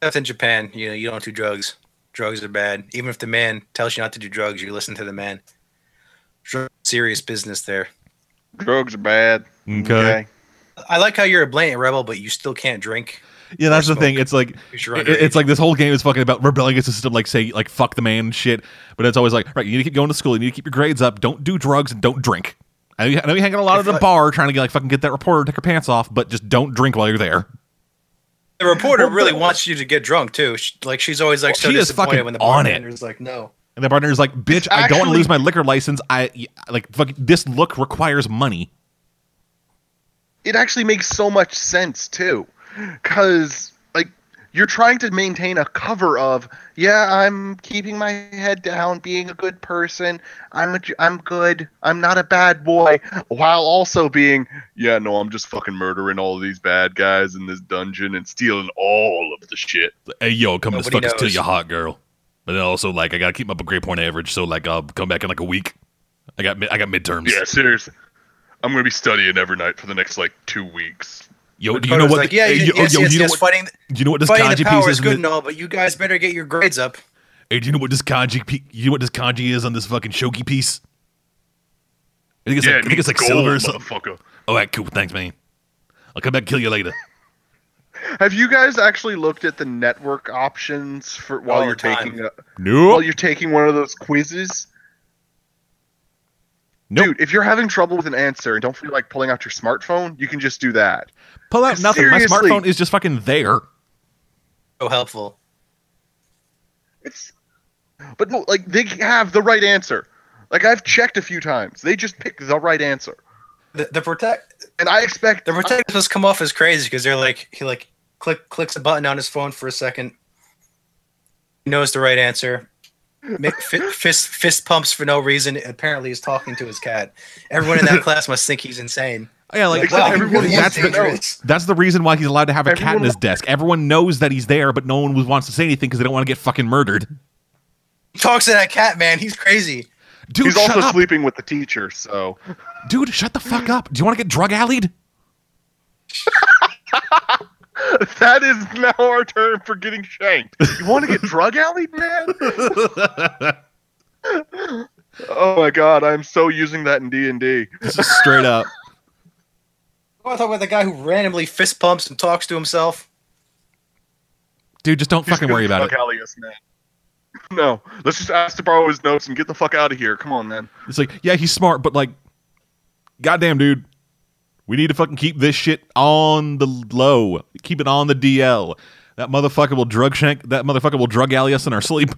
That's in Japan. You know, you don't do drugs. Drugs are bad. Even if the man tells you not to do drugs, you listen to the man. Drug- Serious business there.
Drugs are bad.
Okay.
I like how you're a blatant rebel, but you still can't drink.
Yeah, that's
Or
the thing. It's like it- it's like this whole game is fucking about rebelling against the system, like say like fuck the man and shit. But it's always like right, you need to keep going to school, you need to keep your grades up, don't do drugs and don't drink. I know you, I know you hang out a lot
I
at the
like-
bar trying to get like fucking get that reporter to take her pants off, but just don't drink while you're there.
The reporter really wants you to get drunk too. She, like she's always like
Well,
so
she is
disappointed
fucking
when the
on it.
bartender's like, "No."
And the bartender's like, "Bitch, I don't want to lose my liquor license. I like fuck, this look requires money."
it actually makes so much sense too because like you're trying to maintain a cover of yeah i'm keeping my head down being a good person i'm a, i'm good i'm not a bad boy while also being yeah no i'm just fucking murdering all of these bad guys in this dungeon and stealing all of the shit
Hey yo, come to
Nobody
fucking steal your hot girl. But then also like I gotta keep up a grade point average, so like I'll come back in like a week. I got I got midterms.
yeah seriously i'm gonna be studying every night for the next like two weeks
Yo, do you know what?
Like,
the-
yeah,
hey,
yes,
yo,
yes,
yo,
yes,
you know
yes,
what?
fighting,
Do you know what this
fighting
kanji piece
power
is?
is good
the-
and all, but you guys better get your grades up.
Hey, do you know what this kanji? Pe- you know what this kanji is on this fucking shogi piece? I think it's
yeah
like, I think it's like
gold,
silver or something.
motherfucker
All right, cool. Thanks, man. I'll come back and kill you later.
Have you guys actually looked at the network options for while
All
you're taking a,
No,
while you're taking one of those quizzes?
Nope.
Dude, if you're having trouble with an answer and don't feel like pulling out your smartphone, you can just do that.
pull out nothing. My smartphone is just fucking there.
So helpful.
It's but no, like they have the right answer. Like I've checked a few times. They just pick the right answer.
The, the protect
And I expect
the protect must to come off as crazy because they're like he like click clicks a button on his phone for a second. Knows the right answer. Ma- Fist fist pumps for no reason. Apparently, he's talking to his cat. Everyone in that *laughs* class must think he's insane.
Oh, yeah, like
Except
wow,
everyone
really
that's the that's the reason why he's allowed to have a cat in his desk. Everyone knows that he's there, but no one wants to say anything because they don't want to get fucking murdered.
He talks to that cat, man. He's crazy.
Dude,
he's
shut
also
up.
sleeping with the teacher, so
Dude, shut the fuck up. Do you want to get drug alleyed? *laughs*
that is now our term for getting shanked. You want to get drug alleyed, man? *laughs* Oh my god, I'm so using that in D and D.
This is straight up. *laughs*
I want to talk about the guy who randomly fist pumps and talks to himself.
Dude, just don't fucking worry about it.
Alley us, man. No, let's just ask to borrow his notes and get the fuck out of here. Come on, man.
It's like, yeah, he's smart, but like, goddamn, dude, we need to fucking keep this shit on the low. Keep it on the DL. That motherfucker will drug shank. That motherfucker will drug alley us in our sleep. *laughs*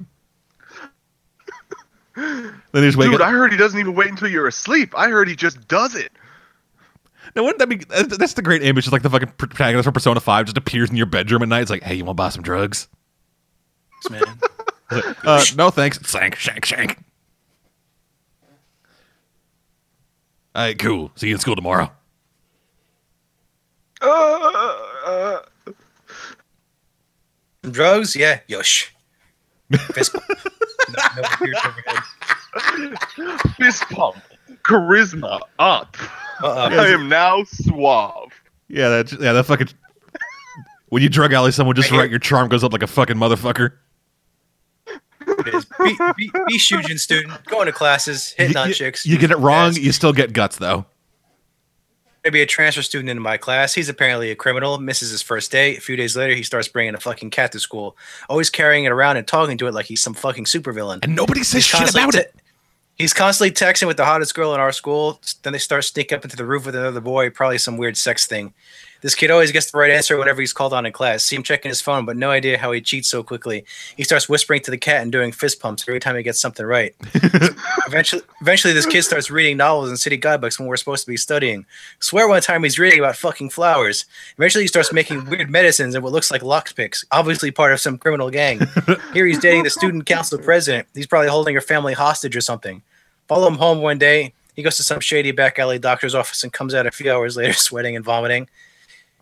then they just wake
Dude,
up.
I heard he doesn't even wait until you're asleep. I heard he just does it.
now, wouldn't that be? That's the great image. It's like the fucking protagonist from Persona Five just appears in your bedroom at night. It's like, hey, you want to buy some drugs?
Man.
Like, *laughs* uh, no, thanks. Shank, shank, shank. All right, cool. See you in school tomorrow.
Uh, uh,
Drugs? Yeah. Yosh. Fist pump. No, no,
fist pump, charisma up.
Uh-uh.
I am now suave.
Yeah, that yeah, that fucking. when you drug alley someone just
Right here.
right, your charm goes up like a fucking motherfucker.
It is. Be, be, be Shujin student, going to classes, hitting
you,
on
you-
chicks.
you get it wrong, you still get guts though.
Maybe a transfer student in my class. He's apparently a criminal, misses his first day. A few days later, he starts bringing a fucking cat to school, always carrying it around and talking to it like he's some fucking supervillain.
And nobody says shit about
te-
it.
He's constantly texting with the hottest girl in our school. Then they start sneaking up into the roof with another boy, probably some weird sex thing. This kid always gets the right answer whenever he's called on in class. See him checking his phone, but no idea how he cheats so quickly. He starts whispering to the cat and doing fist pumps every time he gets something right. *laughs* eventually, eventually, this kid starts reading novels and city guidebooks when we're supposed to be studying. Swear one time he's reading about fucking flowers. Eventually, he starts making weird medicines and what looks like lockpicks, obviously part of some criminal gang. *laughs* Here he's dating the student council president. He's probably holding her family hostage or something. Follow him home one day. He goes to some shady back alley doctor's office and comes out a few hours later *laughs* sweating and vomiting.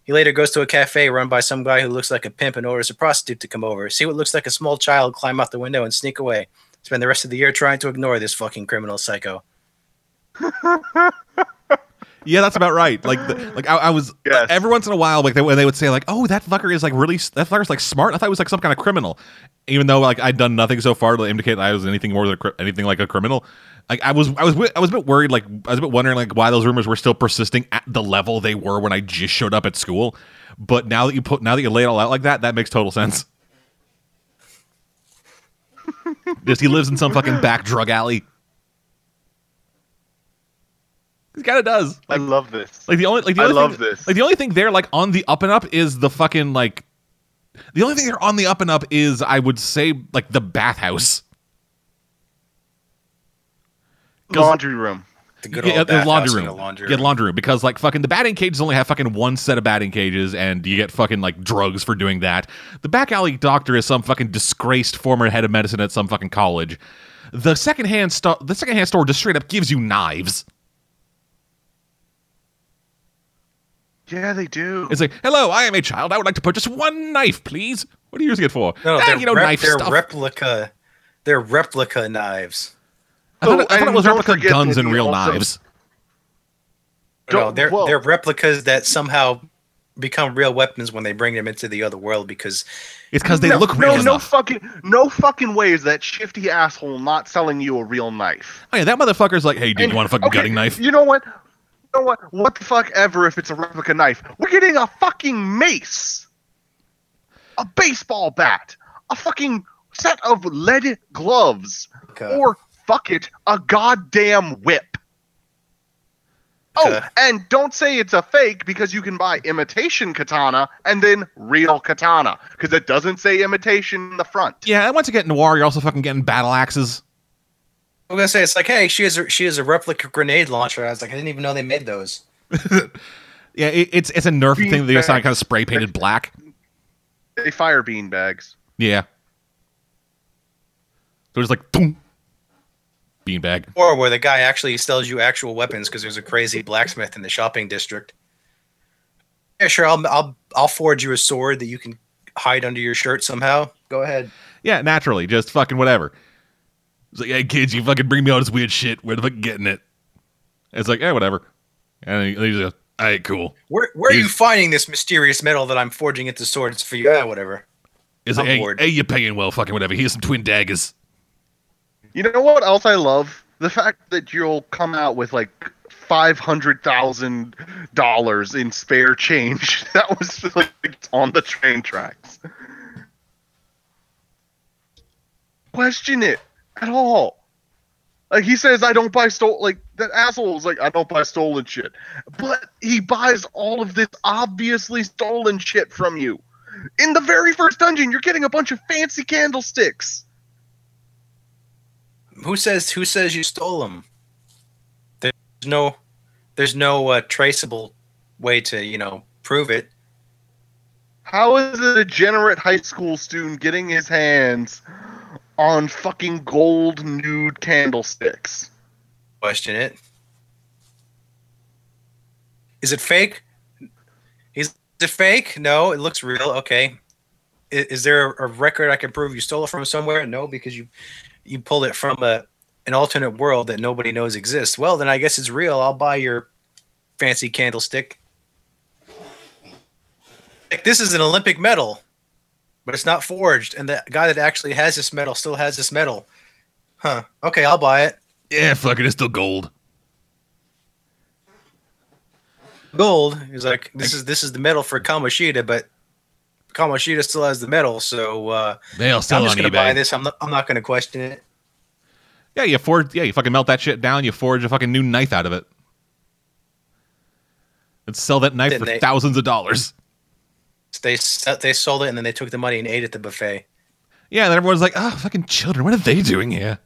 He later goes to a cafe run by some guy who looks like a pimp and orders a prostitute to come over. See what looks like a small child climb out the window and sneak away. Spend the rest of the year trying to ignore this fucking criminal psycho. *laughs*
Yeah, that's about right. Like, the, like I, I was
Yes.
every once in a while, like they, when they would say like, "Oh, that fucker is like really that fucker's like smart." I thought it was like some kind of criminal, even though like I'd done nothing so far to indicate I was anything more than a, anything like a criminal. Like I was, I was, I was a bit worried. Like I was a bit wondering like why those rumors were still persisting at the level they were when I just showed up at school. But now that you put, now that you lay it all out like that, that makes total sense. *laughs* Just he lives in some fucking back drug alley. He kind of does.
I love this.
Like the only like the only I
love
thing,
this.
Like the only thing there like on the up and up is the fucking like the only thing there on the up and up is I would say like the bathhouse.
Laundry room.
The good
Yeah,
old
the laundry room.
the laundry
Get
room.
laundry room because like fucking the batting cages only have fucking one set of batting cages, and you get fucking like drugs for doing that. The back alley doctor is some fucking disgraced former head of medicine at some fucking college. The secondhand sto- the secondhand store just straight up gives you knives.
Yeah, they do.
It's like, hello, I am a child. I would like to purchase one knife, please. What are you using it for?
No,
"Ah,
they're,
you know,
rep-
knife
they're
stuff.
replica. They're replica knives.
I thought,
Oh,
I thought it was
don't
replica guns and real
also-
knives.
No, they're
well-
they're replicas that somehow become real weapons when they bring them into the other world because
It's because they
no,
look real
no, no fucking, no fucking way is that shifty asshole not selling you a real knife.
oh yeah, that motherfucker's like, hey, dude,
And-
you want a fucking
okay,
gutting knife?
You know what? You know what? What the fuck ever if it's a replica knife? We're getting a fucking mace, a baseball bat, a fucking set of lead gloves,
Okay.
or fuck it, a goddamn whip. Oh, and don't say it's a fake because you can buy imitation katana and then real katana because it doesn't say imitation in the front.
Yeah, and once you get noir, you're also fucking getting battle axes.
I'm gonna say it's like, hey, she has a, she has a replica grenade launcher. I was like, I didn't even know they made those. *laughs*
Yeah, it, it's it's a Nerf
Bean
thing that they just
bag.
kind of spray painted black.
They fire bean bags.
Yeah. So it's like boom, beanbag.
Or where the guy actually sells you actual weapons because there's a crazy blacksmith in the shopping district. Yeah, sure. I'll I'll I'll forge you a sword that you can hide under your shirt somehow. Go ahead.
Yeah, naturally, just fucking whatever. It's like, hey kids, you fucking bring me all this weird shit. Where the fuck you getting it? It's like, yeah, whatever. And he, he just goes, all right, cool.
Where where are you finding this mysterious metal that I'm forging into swords for you? Yeah, whatever.
It's like,
I'm
hey, hey, you're paying well, fucking whatever. Here's some twin daggers.
You know what else I love? The fact that you'll come out with like five hundred thousand dollars in spare change. *laughs* That was like on the train tracks. Question it at all. Like he says, I don't buy stolen. Like that asshole is like, I don't buy stolen shit. But he buys all of this obviously stolen shit from you. In the very first dungeon, you're getting a bunch of fancy candlesticks.
Who says who says you stole them? There's no there's no uh, traceable way to you know prove it.
How is a degenerate high school student getting his hands on fucking gold nude candlesticks?
Question it. Is it fake? Is it fake? No, it looks real. Okay. Is, is there a record I can prove you stole it from somewhere? No, because you you pulled it from a an alternate world that nobody knows exists. Well, then I guess it's real. I'll buy your fancy candlestick. Like this is an Olympic medal, but it's not forged, and the guy that actually has this medal still has this medal. Huh. Okay, I'll buy it.
Yeah, fuck it, it's still gold.
gold. He's like, this is this is the medal for Kamoshida, but Kamoshida still has the medal, so uh,
They'll sell
I'm just
on
gonna buy
eBay.
this. I'm not, I'm not gonna question it.
Yeah, you forge. Yeah, you fucking melt that shit down. You forge a fucking new knife out of it, and sell that knife
Then
for
they-
thousands of dollars.
They they sold it and then they took the money and ate at the buffet.
Yeah, and then everyone's like, "Oh, fucking children! What are they doing here?"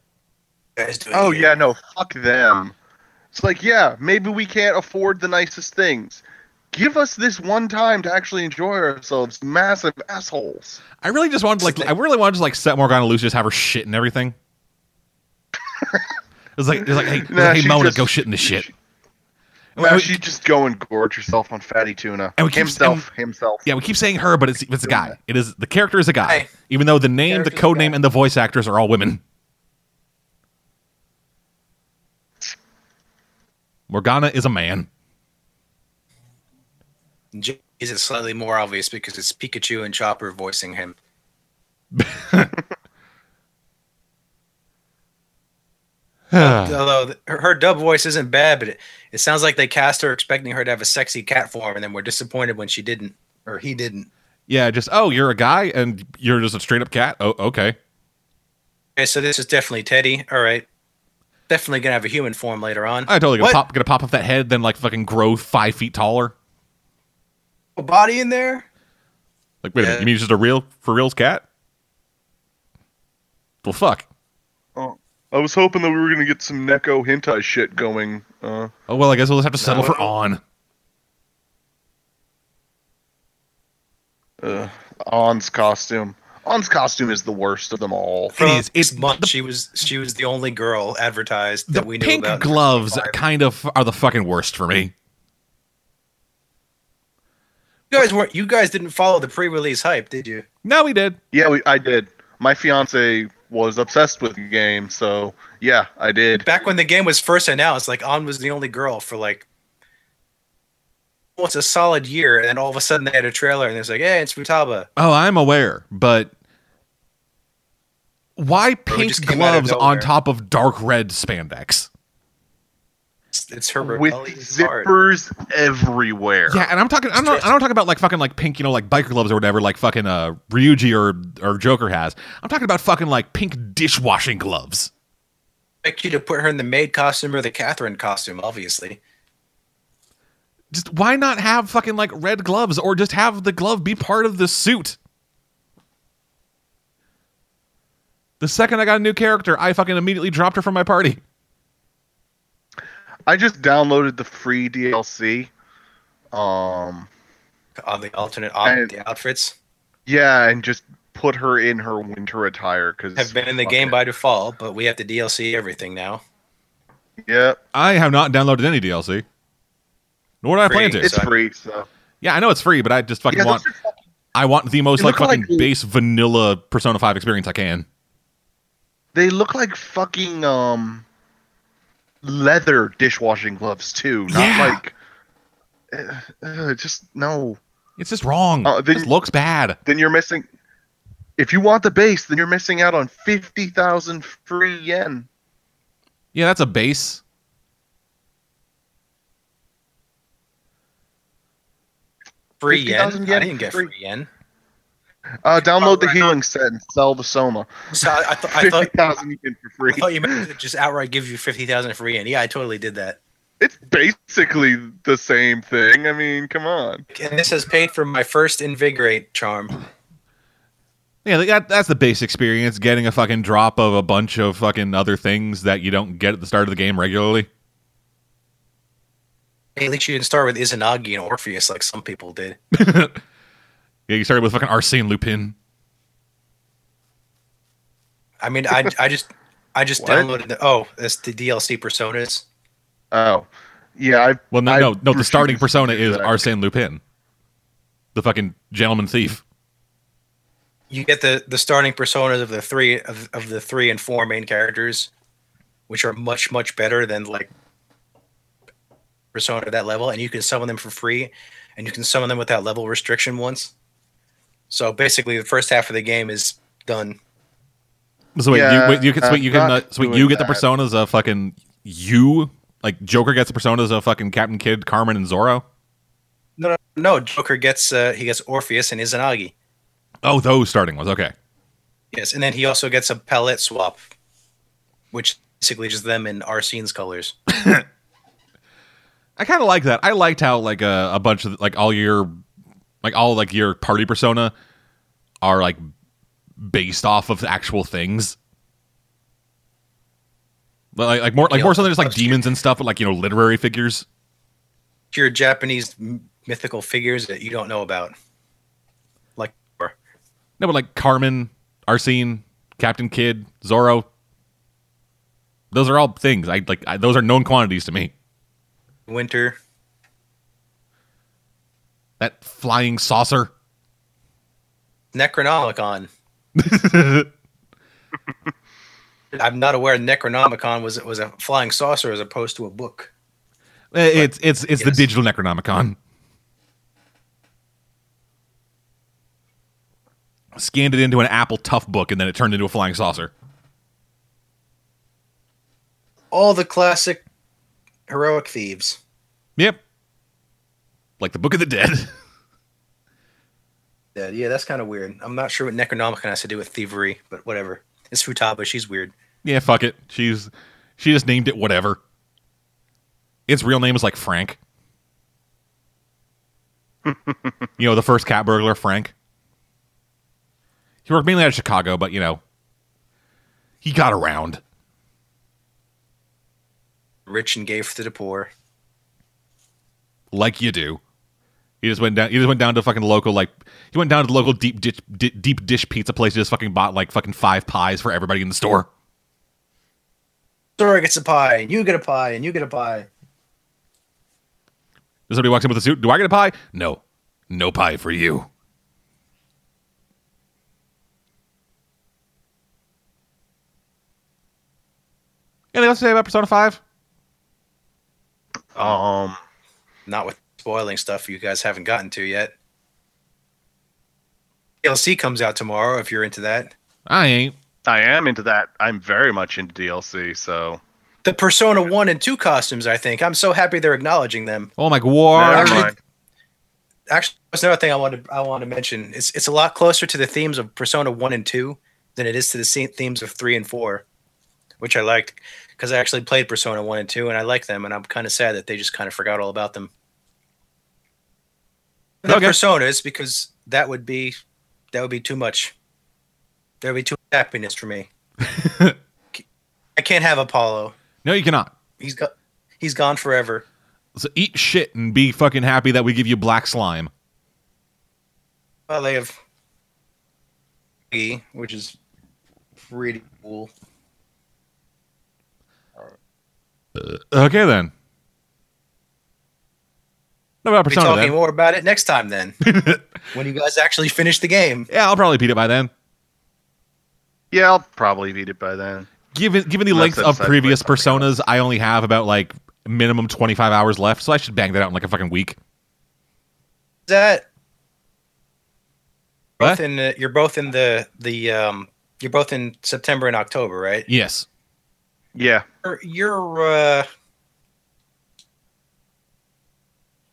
Doing
Oh
it.
yeah, no, fuck them. It's like, yeah, maybe we can't afford the nicest things. Give us this one time to actually enjoy ourselves, massive assholes.
I really just wanted, like, I really wanted to like set Morgana loose, just have her shit and everything. *laughs* It's like, it's like, hey,
Nah,
hey,
she
Mona,
just-
go shit in the shit. And
Now
we-
she just go and gorge herself on fatty tuna.
And we keep-
himself, himself.
yeah, we keep saying her, but it's it's a guy. It is the character is a guy,
Hey.
even though the name, the
Character's
code name, and the voice actors are all women. Morgana is a man.
J- Is it slightly more obvious because it's Pikachu and Chopper voicing him? *laughs* Although her, her dub voice isn't bad, but it, it sounds like they cast her expecting her to have a sexy cat form, and then were disappointed when she didn't or he didn't.
Yeah, just oh, you're a guy and you're just a straight up cat. Oh, okay.
Okay, so this is definitely Teddy. All right, definitely gonna have a human form later on.
I totally gonna
What?
pop, gonna pop off that head, then like fucking grow five feet taller.
A body in there?
Like, wait a
Yeah.
minute, you mean it's just a real for reals cat? Well, fuck.
Oh. I was hoping that we were gonna get some Neko hentai shit going. Uh,
Oh well, I guess we'll just have to settle for on.
uh, Ann's costume. Ann's costume is the worst of them all.
It is.
It's
It's
month.
the-
she was she was the only girl advertised
The
that we knew
pink gloves kind of are the fucking worst for me.
You guys weren't. You guys didn't follow the pre-release hype, did you?
No, we did.
Yeah, we, I did. My fiance was obsessed with the game, so yeah, I did.
Back when the game was first announced, like Ann was the only girl for like almost a solid year, and then all of a sudden they had a trailer, and it's like, hey, it's Futaba.
Oh, I'm aware, but why pink
just came out of
gloves on top of dark red spandex?
It's, it's her
With
rebellious heart.
zippers everywhere.
Yeah, and I'm talking. I'm not. I don't talk about like fucking like pink, you know, like biker gloves or whatever, like fucking uh Ryuji or or Joker has. I'm talking about fucking like pink dishwashing gloves.
expect you to put her in the maid costume or the Catherine costume, obviously.
Just why not have fucking like red gloves or just have the glove be part of the suit? The second I got a new character, I fucking immediately dropped her from my party.
I just downloaded the free DLC. Um,
On the alternate op-
And-
the outfits
yeah, and just put her in her winter attire because
have been in the game by default, but we have to DLC everything now.
Yeah,
I have not downloaded any DLC. Nor do I plan to.
it's
So-
free. So
Yeah, I know it's free, but I just fucking
yeah,
want
those fucking-
I want the most like fucking
like-
base vanilla Persona 5 experience I can.
they look like fucking um leather dishwashing gloves too. Not
Yeah.
like uh, uh, just no.
It's just wrong.
Uh,
it
then-
just looks bad.
Then you're missing. If you want the base, then you're missing out on fifty thousand free yen.
Yeah, that's a base.
Free yen.
50,000
I didn't get
free.
free yen.
Uh, download the
right.
healing set and sell the Soma.
So I, I, th- I
Fifty
thought
thousand yen for free.
I thought you meant just outright give you fifty thousand free yen. Yeah, I totally did that.
It's basically the same thing. I mean, come on.
And this has paid for my first invigorate charm.
Yeah, that, that's the base experience. Getting a fucking drop of a bunch of fucking other things that you don't get at the start of the game regularly.
Hey, at least you didn't start with Izanagi and Orpheus like some people did. *laughs*
Yeah, you started with fucking Arsene Lupin.
I mean, I, I just I just *laughs*
What?
downloaded the oh, that's the DLC personas.
Oh, yeah. I
Well, no,
I
no, no. The starting *laughs* persona is. Arsene Lupin, the fucking gentleman thief.
You get the the starting personas of the three of, of the three and four main characters, which are much much better than like persona at that level, and you can summon them for free, and you can summon them without level restriction once. So basically, the first half of the game is done.
So wait,
Yeah,
you, wait, you can, so wait, you can, uh, so wait, you get the personas of fucking you, like Joker gets the personas of fucking Captain Kidd, Carmen, and Zorro.
No, no, no. Joker gets uh, he gets Orpheus and Izanagi.
Oh, those starting ones. Okay.
Yes, and then he also gets a palette swap, which basically just them in Arsene's colors. *coughs*
I kind of like that. I liked how like a, a bunch of like all your like all like your party persona are like based off of actual things. Like, like more like
Yeah,
more so than just like demons and stuff, but like you know literary figures.
Your Japanese m- mythical figures that you don't know about, like
No, but like Carmen, Arsene, Captain Kidd, Zorro. Those are all things. I like. I, those are known quantities to me.
Winter.
That flying saucer.
Necronomicon. *laughs* I'm not aware Necronomicon was was a flying saucer as opposed to a book.
Eh, It's it's it's the digital Necronomicon. Scanned it into an Apple Tough book, and then it turned into a flying saucer.
All the classic heroic thieves.
Yep. Like the Book of the Dead. *laughs*
Yeah, yeah, that's kind of weird. I'm not sure what Necronomicon has to do with thievery, but whatever. It's Futaba. She's weird.
yeah, fuck it. She's she just named it whatever. Its real name is like Frank. *laughs* you know, the first cat burglar, Frank. He worked mainly out of Chicago, but you know, he got around.
rich and gave to the poor.
like you do. He just went down. He just went down to fucking local like he went down to the local deep dish, di- deep dish pizza place. He Just fucking bought like fucking five pies for everybody in the store.
Sora gets a pie, and you get a pie, and you get a pie.
Does Somebody walks in with a suit. Do I get a pie? No, no pie for you. Anything else to say about Persona Five?
Um,
Not with spoiling stuff you guys haven't gotten to yet. DLC comes out tomorrow if you're into that.
I ain't.
I am into that. I'm very much into DLC. So
The Persona 1 and 2 costumes, I think. I'm so happy they're acknowledging them.
Oh my god!
Never
actually-
mind.
Actually, that's another thing I wanted I want to mention. It's it's a lot closer to the themes of Persona 1 and 2 than it is to the se- themes of 3 and 4, which I liked because I actually played Persona 1 and 2 and I like them and I'm kind of sad that they just kind of forgot all about them. The *laughs*
Okay.
personas because that would be that would be too much. There would be too much happiness for me. *laughs* I can't have Apollo.
no, you cannot.
He's got he's gone forever.
So eat shit and be fucking happy that we give you black slime.
Well, they have E, which is pretty cool.
Uh, okay then. What about
We'll be
Persona
talking
then?
more about it next time then. *laughs* when you guys actually finish the game.
Yeah, I'll probably beat it by then.
yeah, I'll probably beat it by then.
Given given the
Unless
length of previous personas, I only have about like minimum twenty five hours left, so I should bang that out in like a fucking week.
Is that
What?
both in the, you're both in the the um you're both in September and October, right?
Yes.
Yeah,
You're, you're uh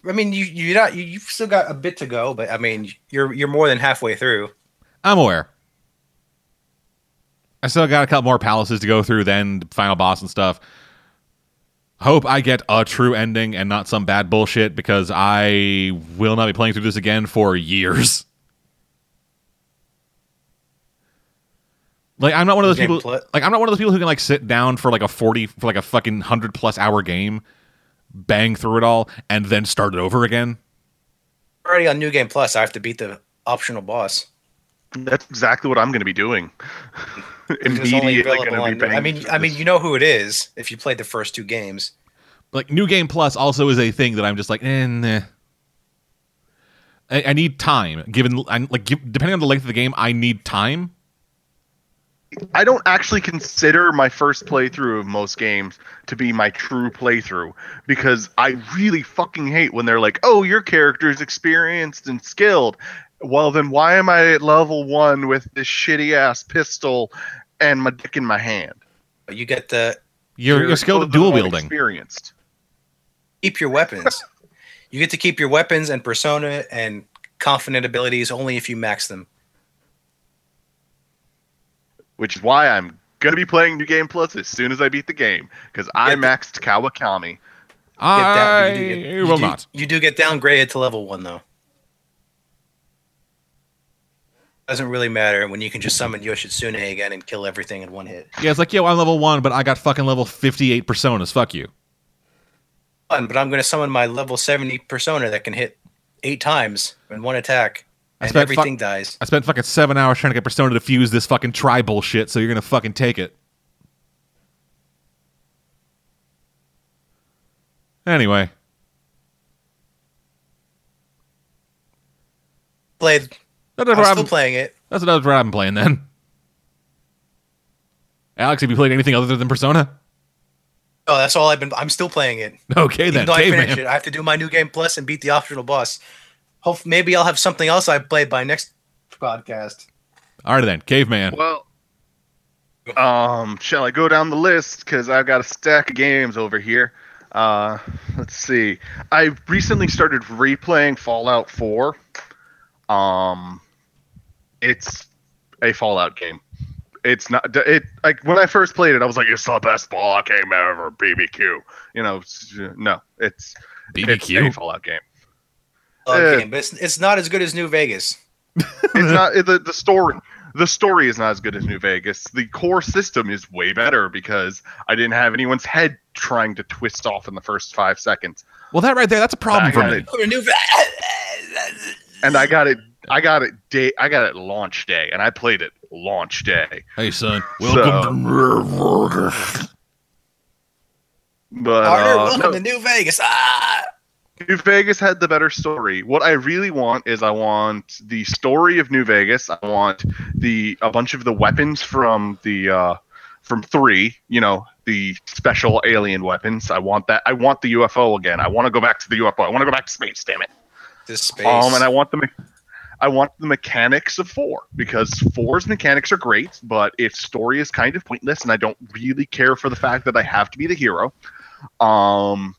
I mean you you not you, you've still got a bit to go, but I mean you're you're more than halfway through.
I'm aware. I still got a couple more palaces to go through, then the final boss and stuff. Hope I get a true ending and not some bad bullshit because I will not be playing through this again for years. Like I'm not one of those
Game
people.
pl-
Like I'm not one of those people who can like sit down for like a forty for like a fucking hundred plus hour game, bang through it all, and then start it over again.
Already on New Game Plus, I have to beat the optional boss.
that's exactly what I'm going to be doing. *laughs*
which is only
Immediately
available
going to be
on- I mean, I mean, you know who it is if you played the first two games.
like new game plus also is a thing that i'm just like eh, nah. I, I need time given I'm like give, depending on the length of the game i need time
I don't actually consider my first playthrough of most games to be my true playthrough because I really fucking hate when they're like, "Oh, your character is experienced and skilled." Well, then why am I at level one with this shitty ass pistol and my dick in my hand?
You get the
you're, you're skilled at
supposed to be
dual wielding
Experienced.
keep your weapons. you get to keep your weapons and persona and confidant abilities only if you max them.
Which is why I'm gonna be playing New Game Plus as soon as I beat the game because I
Yeah, the-
maxed Kawakami.
I
down- you do get- you
will
do-
not
You do get downgraded to level one though. Doesn't really matter when you can just summon Yoshitsune again and kill everything in one hit.
yeah it's like yo i'm level one but i got fucking level 58 personas fuck you
but I'm going to summon my level 70 persona that can hit eight times in one attack,
I
and
spent fu-
dies.
i spent fucking seven hours trying to get persona to fuse this fucking try bullshit so you're gonna fucking take it anyway
Played.
that's
I'm
what,
still
I'm,
playing it.
that's what i've been playing then alex have you played anything other than persona
Oh, that's all I've been. I'm still playing it.
okay
Even
then
though I finished it, I have to do my new game plus and beat the optional boss. Hope maybe I'll have something else I played by next podcast.
All right then, caveman.
Well, um, shall I go down the list? Because I've got a stack of games over here. Uh, let's see. I recently started replaying Fallout 4. Um, it's a Fallout game. It's not it like when I first played it, I was like, "It's the best Fallout game ever." BBQ, you know. No, it's it's a
BBQ.
Fallout game.
Uh,
Yeah.
game, but it's, it's not as good as New Vegas.
It's not it- the the story. the story is not as good as New Vegas. The core system is way better because I didn't have anyone's head trying to twist off in the first five seconds.
Well, that right there, that's a problem for me.
it.
Put a new *laughs*
And I got it. I got it day. I got it launch day, and I played it launch day.
Hey, son,
So-
welcome to
But
Harder,
uh,
welcome
no,
to New Vegas. Ah!
New Vegas had the better story. What I really want is I want the story of New Vegas. I want the a bunch of the weapons from the uh, from three. You know, the special alien weapons. I want that. I want the UFO again. I want to go back to the UFO. I want to go back to space. Damn it.
This space.
Um, and I want the me- I want the mechanics of four because four's mechanics are great, but its story is kind of pointless, and I don't really care for the fact that I have to be the hero. Um,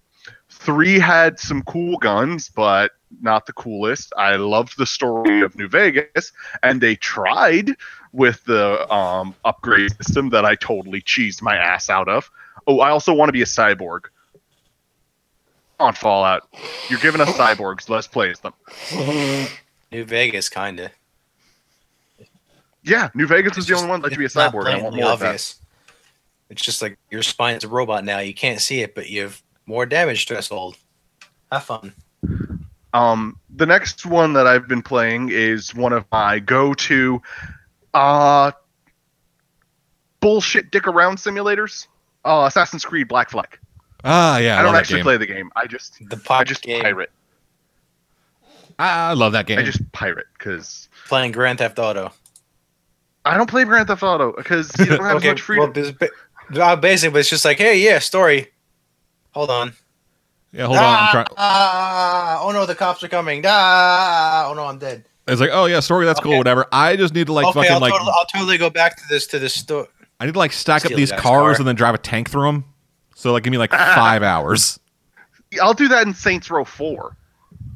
three had some cool guns, but not the coolest. I loved the story of New Vegas, and they tried with the um, upgrade system that I totally cheesed my ass out of. Oh, I also want to be a cyborg. On Fallout, you're giving us cyborgs. Let's play as them. *laughs*
New Vegas, kind of.
Yeah, New Vegas is the only one that let you be a cyborg. I want more
obvious. It's just like your spine is a robot now. You can't see it, but you have more damage threshold. Have fun.
Um, the next one that I've been playing is one of my go-to uh bullshit dick around simulators. Uh, Assassin's Creed Black Flag.
Ah, yeah, I,
I don't actually
game.
play the game. I just
The
I just
game,
pirate.
I, I love that game.
I just pirate because
playing Grand Theft Auto.
I don't play Grand Theft Auto because you don't have *laughs* as much freedom.
well, this- ba- uh, basically, it's just like, hey, yeah, story. Hold on.
yeah, hold on. I'm
ah,
trying.
ah, oh no, the cops are coming. Ah, oh no, I'm dead.
It's like, oh yeah, story. That's cool. Whatever. I just need to like
okay,
fucking
I'll,
like.
totally, I'll totally go back to this to this story.
I need to like stack up these cars
car.
and then drive a tank through them. So like, give me like *laughs* five hours.
I'll do that in Saints Row Four.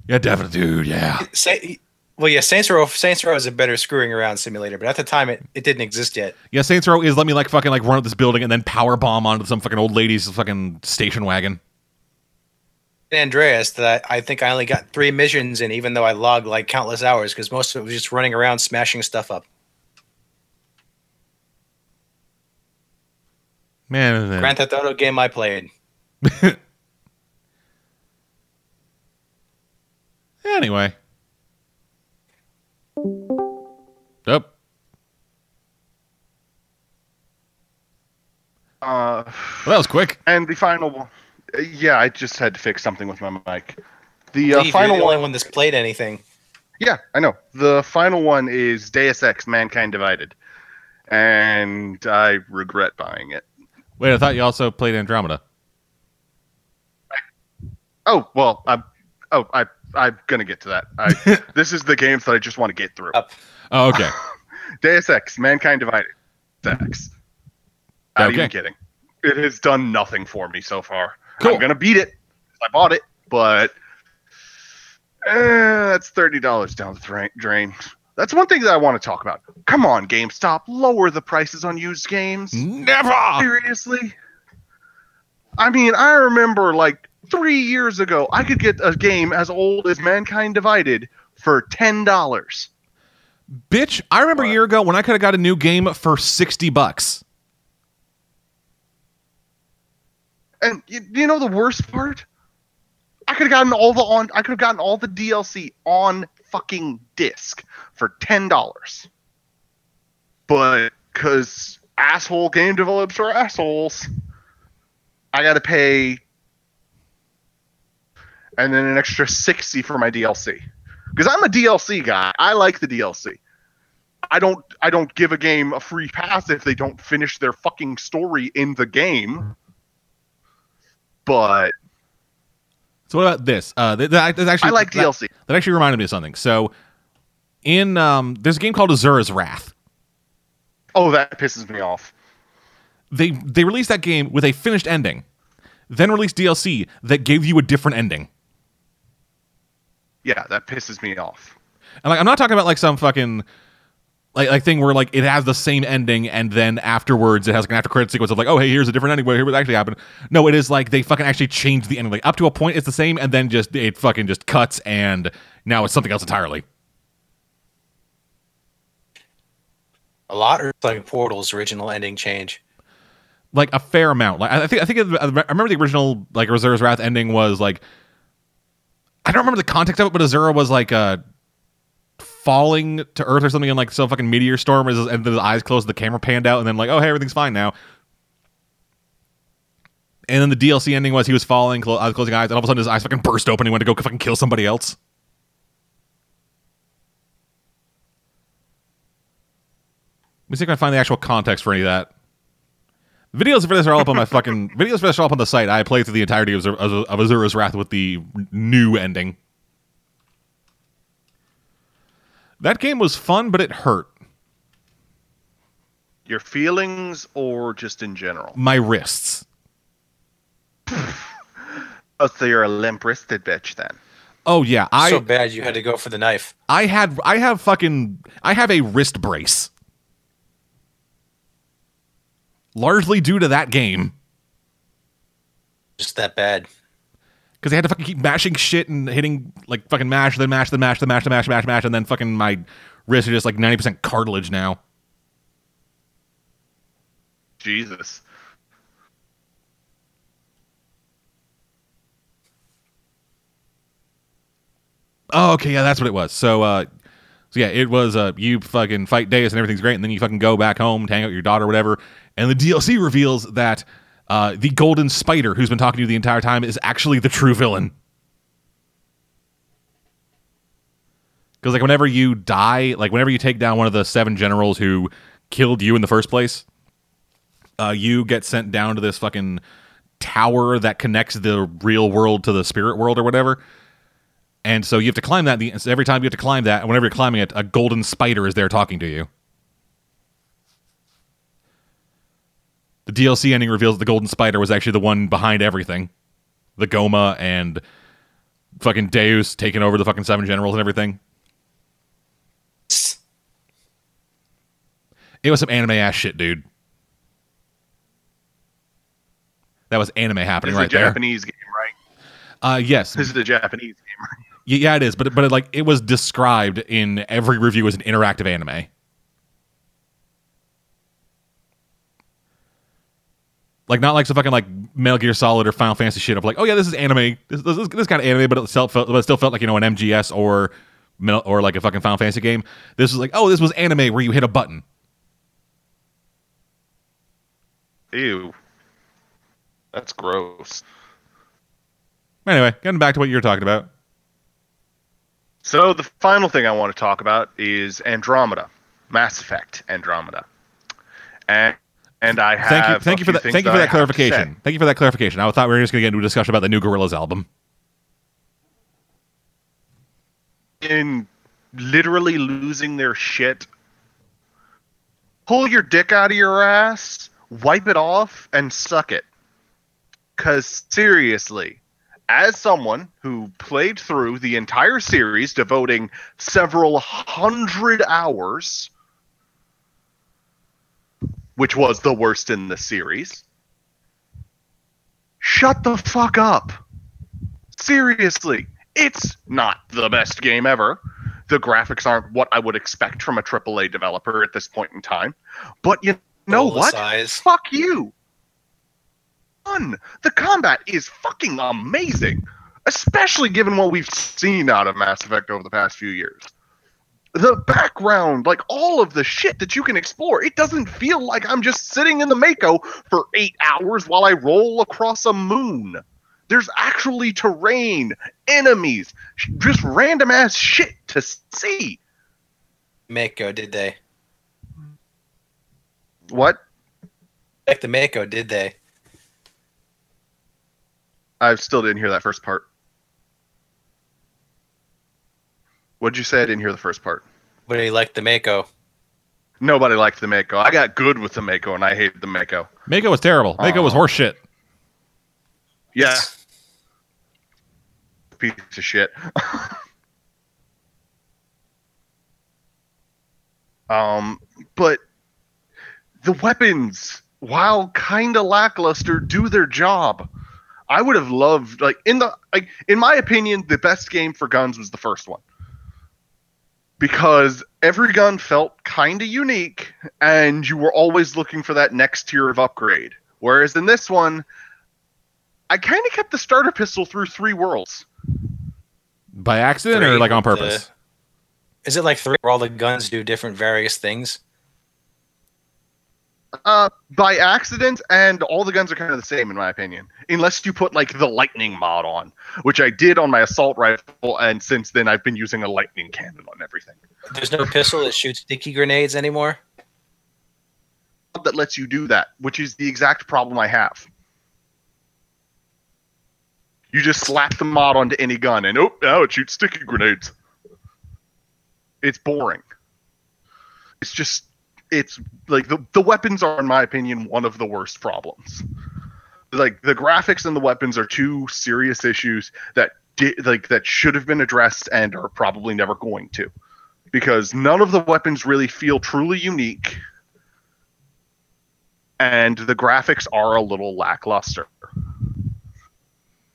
Yeah, definitely, dude. Yeah.
Say, well, yeah, Saints Row. Saints Row is a better screwing around simulator, but at the time, it, it didn't exist yet.
Yeah, Saints Row is let me like fucking like run up this building and then power bomb onto some fucking old lady's fucking station wagon.
Andreas, that I, think I only got three missions in, even though I logged like countless hours because most of it was just running around smashing stuff up.
Man, man.
Grand Theft Auto game I played. *laughs*
anyway.
Uh,
Well, that was quick.
and the final one. Yeah, I just had to fix something with my mic. The
Leave,
uh,
you're
final
the only
one.
one that's played anything.
Yeah, I know. The final one is Deus Ex: Mankind Divided, and I regret buying it.
Wait, I thought you also played Andromeda.
Oh well, I'm. Oh, I. I'm gonna get to that. I, *laughs* this is the games that I just want to get through.
Up.
Oh, okay. *laughs*
Deus Ex: Mankind Divided. Deus Ex. Not
Okay.
even kidding. It has done nothing for me so far.
Cool.
I'm gonna beat it. I bought it, but eh, that's thirty dollars down the drain. That's one thing that I want to talk about. Come on, GameStop, lower the prices on used games.
Never.
Seriously? I mean, I remember like three years ago, I could get a game as old as Mankind Divided for ten dollars.
Bitch, I remember a year ago when I could have got a new game for 60 bucks.
And you, you know the worst part? I could have gotten all the on. I could have gotten all the DLC on fucking disc for ten dollars. But because asshole game developers are assholes, I got to pay, and then an extra sixty for my DLC. Because I'm a DLC guy. I like the DLC. I don't. I don't give a game a free pass if they don't finish their fucking story in the game. But
So what about this? Uh, th- that, that's actually
I like
that-
DLC.
That actually reminded me of something. So, in um, there's a game called Asura's Wrath.
Oh, that pisses me off.
They they released that game with a finished ending, then released DLC that gave you a different ending.
Yeah, that pisses me off.
And like, I'm not talking about like some fucking like like thing where like it has the same ending and then afterwards it has like an after credit sequence of like, oh hey, here's a different ending. Wait, here what actually happened. No, it is like they fucking actually changed the ending. Like up to a point, it's the same, and then just it fucking just cuts and now it's something else entirely.
A lot, or like Portal's original ending change.
like a fair amount. Like I think I think it- I remember the original like Asura's Wrath ending was like I don't remember the context of it, but Asura was like uh falling to Earth or something in like some fucking meteor storm, and then his eyes closed, the camera panned out, and then like oh hey everything's fine now. And then the DLC ending was he was falling, clo- uh, closing eyes, and all of a sudden his eyes fucking burst open. And He went to go fucking kill somebody else. Let me see if I can find the actual context for any of that. Videos for this are all up on my fucking *laughs* videos for this are all up on the site. I played through the entirety of, of, of Asura's Wrath with the new ending. That game was fun, but it hurt
Your feelings or just in general?
my wrists.
Oh, so you're a limp-wristed bitch then.
Oh yeah, I
so bad you had to go for the knife.
I had I have fucking I have a wrist brace. Largely due to that game.
Just that bad.
Because I had to fucking keep mashing shit and hitting like fucking mash, then mash, then mash, then mash, then mash, mash, mash, and then fucking my wrists are just like ninety percent cartilage now.
Jesus.
Oh, okay, yeah, that's what it was. So, uh, so yeah, it was uh, you fucking fight Deus and everything's great, and then you fucking go back home, to hang out with your daughter, or whatever. And the DLC reveals that uh, the Golden Spider, who's been talking to you the entire time, is actually the true villain. Because like whenever you die, like whenever you take down one of the seven generals who killed you in the first place, uh, you get sent down to this fucking tower that connects the real world to the spirit world or whatever. And so you have to climb that. The, every time you have to climb that, whenever you're climbing it, a golden spider is there talking to you. The DLC ending reveals that the golden spider was actually the one behind everything. The Gohma and fucking Deus taking over the fucking seven generals and everything. It was some anime ass shit, dude. That was anime happening right
a
there.
Japanese game, right?
Uh, yes,
This is a Japanese game, right?
Yeah, it is, but but it, like it was described in every review as an interactive anime. Like not like some fucking like Metal Gear Solid or Final Fantasy shit of like, oh yeah, this is anime. This this, this, this kind of anime, but it still felt, but it still felt like you know an MGS or or like a fucking Final Fantasy game. This was like, oh, this was anime where you hit a button.
Ew. That's gross.
Anyway, getting back to what you were talking about.
So the final thing I want to talk about is Andromeda, Mass Effect Andromeda, and and I have
Thank you, thank you for that. Thank you for that
say.
clarification. Thank you for that clarification. I thought we were just going to get into a discussion about the new Gorillaz album.
in literally losing their shit. Pull your dick out of your ass, wipe it off, and suck it. Because seriously, as someone who played through the entire series, devoting several hundred hours, which was the worst in the series, shut the fuck up. Seriously, it's not the best game ever. The graphics aren't what I would expect from a AAA developer at this point in time. But you know what?
size.
Fuck you. Fun. The combat is fucking amazing, especially given what we've seen out of Mass Effect over the past few years. The background, like all of the shit that you can explore, it doesn't feel like I'm just sitting in the Mako for eight hours while I roll across a moon. There's actually terrain, enemies, just random ass shit to see.
Mako, did they?
What?
Like the Mako, did they?
I still didn't hear that first part. What'd you say? I didn't hear the first part.
But he liked the Mako.
Nobody liked the Mako. I got good with the Mako, and I hated the Mako.
Mako was terrible. Mako was
Aw.
horse shit.
Yeah, *laughs* piece of shit. *laughs* um, but the weapons, while kind of lackluster, do their job. I would have loved, like, in the, like, in my opinion, the best game for guns was the first one. Because every gun felt kind of unique and you were always looking for that next tier of upgrade. Whereas in this one, I kind of kept the starter pistol through three worlds.
By accident or like on
with the-
purpose?
Is it like three where all the guns do different various things?
Uh, by accident, and all the guns are kind of the same in my opinion, unless you put like the lightning mod on, which I did on my assault rifle, and since then I've been using a lightning cannon on everything
There's no pistol that shoots sticky grenades anymore.
that lets you do that, which is the exact problem I have. You just slap the mod onto any gun, and oh, now it shoots sticky grenades. It's boring. It's just, it's like the the weapons are, in my opinion, one of the worst problems. Like the graphics and the weapons are two serious issues that di- like that should have been addressed and are probably never going to, because none of the weapons really feel truly unique and the graphics are a little lackluster.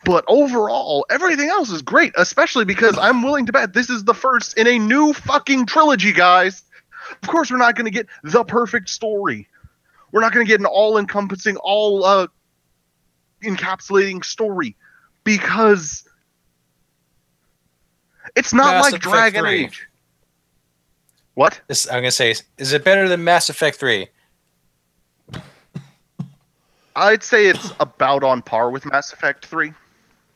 But overall, everything else is great, especially because I'm willing to bet this is the first in a new fucking trilogy, guys. Of course, we're not going to get the perfect story. We're not going to get an all encompassing, all uh, encapsulating story because it's not
Mass
like
Effect
Dragon
3.
Age. What?
This, I'm gonna say, is it better than Mass Effect Three?
I'd say it's about on par with Mass Effect 3.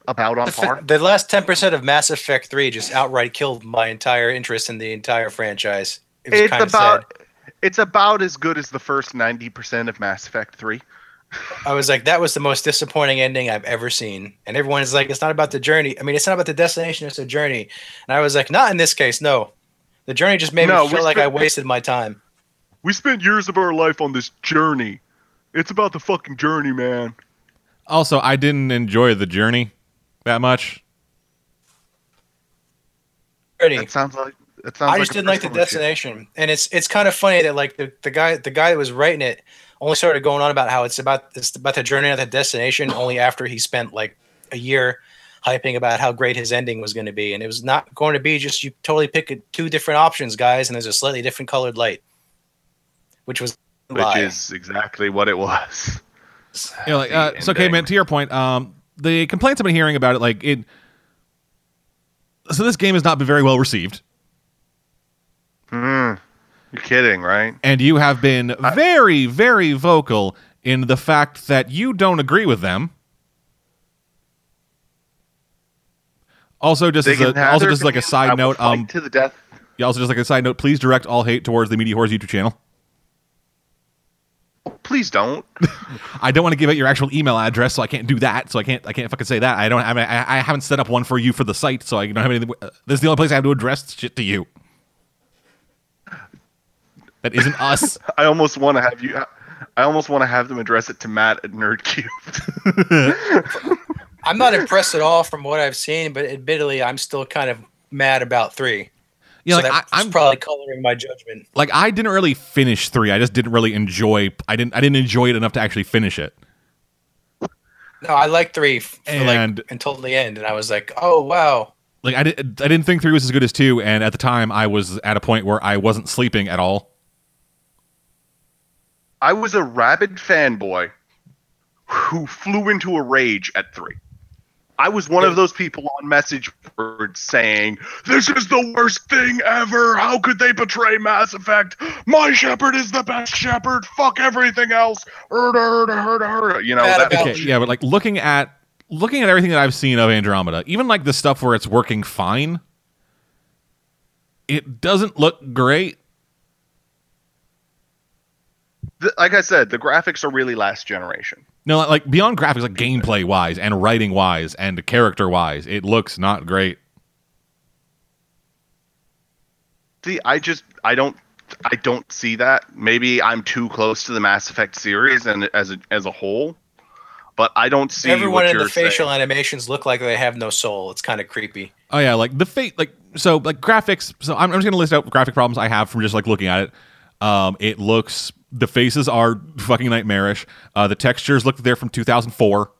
About on
The,
par.
the last ten percent of Mass Effect Three just outright killed my entire interest in the entire franchise. It
It's about
sad.
it's about as good as the first 90% of Mass Effect 3.
I was like, that was the most disappointing ending I've ever seen. And everyone is like, it's not about the journey. I mean, it's not about the destination, it's the journey. And I was like, not in this case, no. The journey just made
No,
me feel
we
like I wasted my time.
We spent years of our life on this journey. It's about the fucking journey, man.
Also, I didn't enjoy the journey that much.
That sounds like that sounds
I just
a
didn't like the
personal issue.
destination, and it's it's kind of funny that like the, the guy the guy that was writing it only started going on about how it's about it's about the journey not the destination only after he spent like a year hyping about how great his ending was going to be, and it was not going to be just you totally pick two different options, guys, and there's a slightly different colored light, which was
Which
lie.
is exactly what it was. *laughs*
You know, like, uh, so, okay, man. To your point, um, the complaints I've been hearing about it, like it. So this game has not been very well received,
Hmm. You're kidding, right?
and you have been very, very vocal in the fact that you don't agree with them. Also, just as a, also just like a.
I
side note, um,
to the death.
yeah, also just like a side note, please direct all hate towards the Media Horrors YouTube channel.
Please don't. *laughs*
I don't want to give out your actual email address, so I can't do that. So I can't, I can't fucking say that. I don't, I, mean, I, I haven't set up one for you for the site, so I don't have anything. Uh, this is the only place I have to address shit to you. That isn't us. *laughs*
I almost want to have you. I almost want to have them address it to Matt at NerdCube. *laughs*
I'm not impressed at all from what I've seen, but admittedly, I'm still kind of mad about three.
Yeah,
so
like I,
that's
I'm
probably coloring my judgment.
like I didn't really finish three. I just didn't really enjoy. I didn't. I didn't enjoy it enough to actually finish it.
No, I like three f-
And-
like until the end, and I was like, oh wow.
Like I didn't. I didn't think three was as good as two. And at the time, I was at a point where I wasn't sleeping at all.
I was a rabid fanboy who flew into a rage at three. I was one of those people on message boards saying, "This is the worst thing ever. How could they betray Mass Effect? My Shepard is the best Shepard. Fuck everything else. Herda, herda, herda, herda." You know
Bad
that.
Okay, yeah, but like looking at looking at everything that I've seen of Andromeda, even like the stuff where it's working fine, it doesn't look great.
Th- like I said, the graphics are really last generation.
No, like beyond graphics, like gameplay wise and writing wise and character wise, it looks not great.
See, I just I don't I don't see that. Maybe I'm too close to the Mass Effect series and as a, as a whole, but I don't see
Everyone
what
in
you're
the facial
saying.
animations look like they have no soul. It's kind of creepy.
Oh yeah, like the fate, like so, like graphics. So I'm, I'm just gonna list out graphic problems I have from just like looking at it. Um, it looks the faces are fucking nightmarish. Uh, the textures look there from 2004.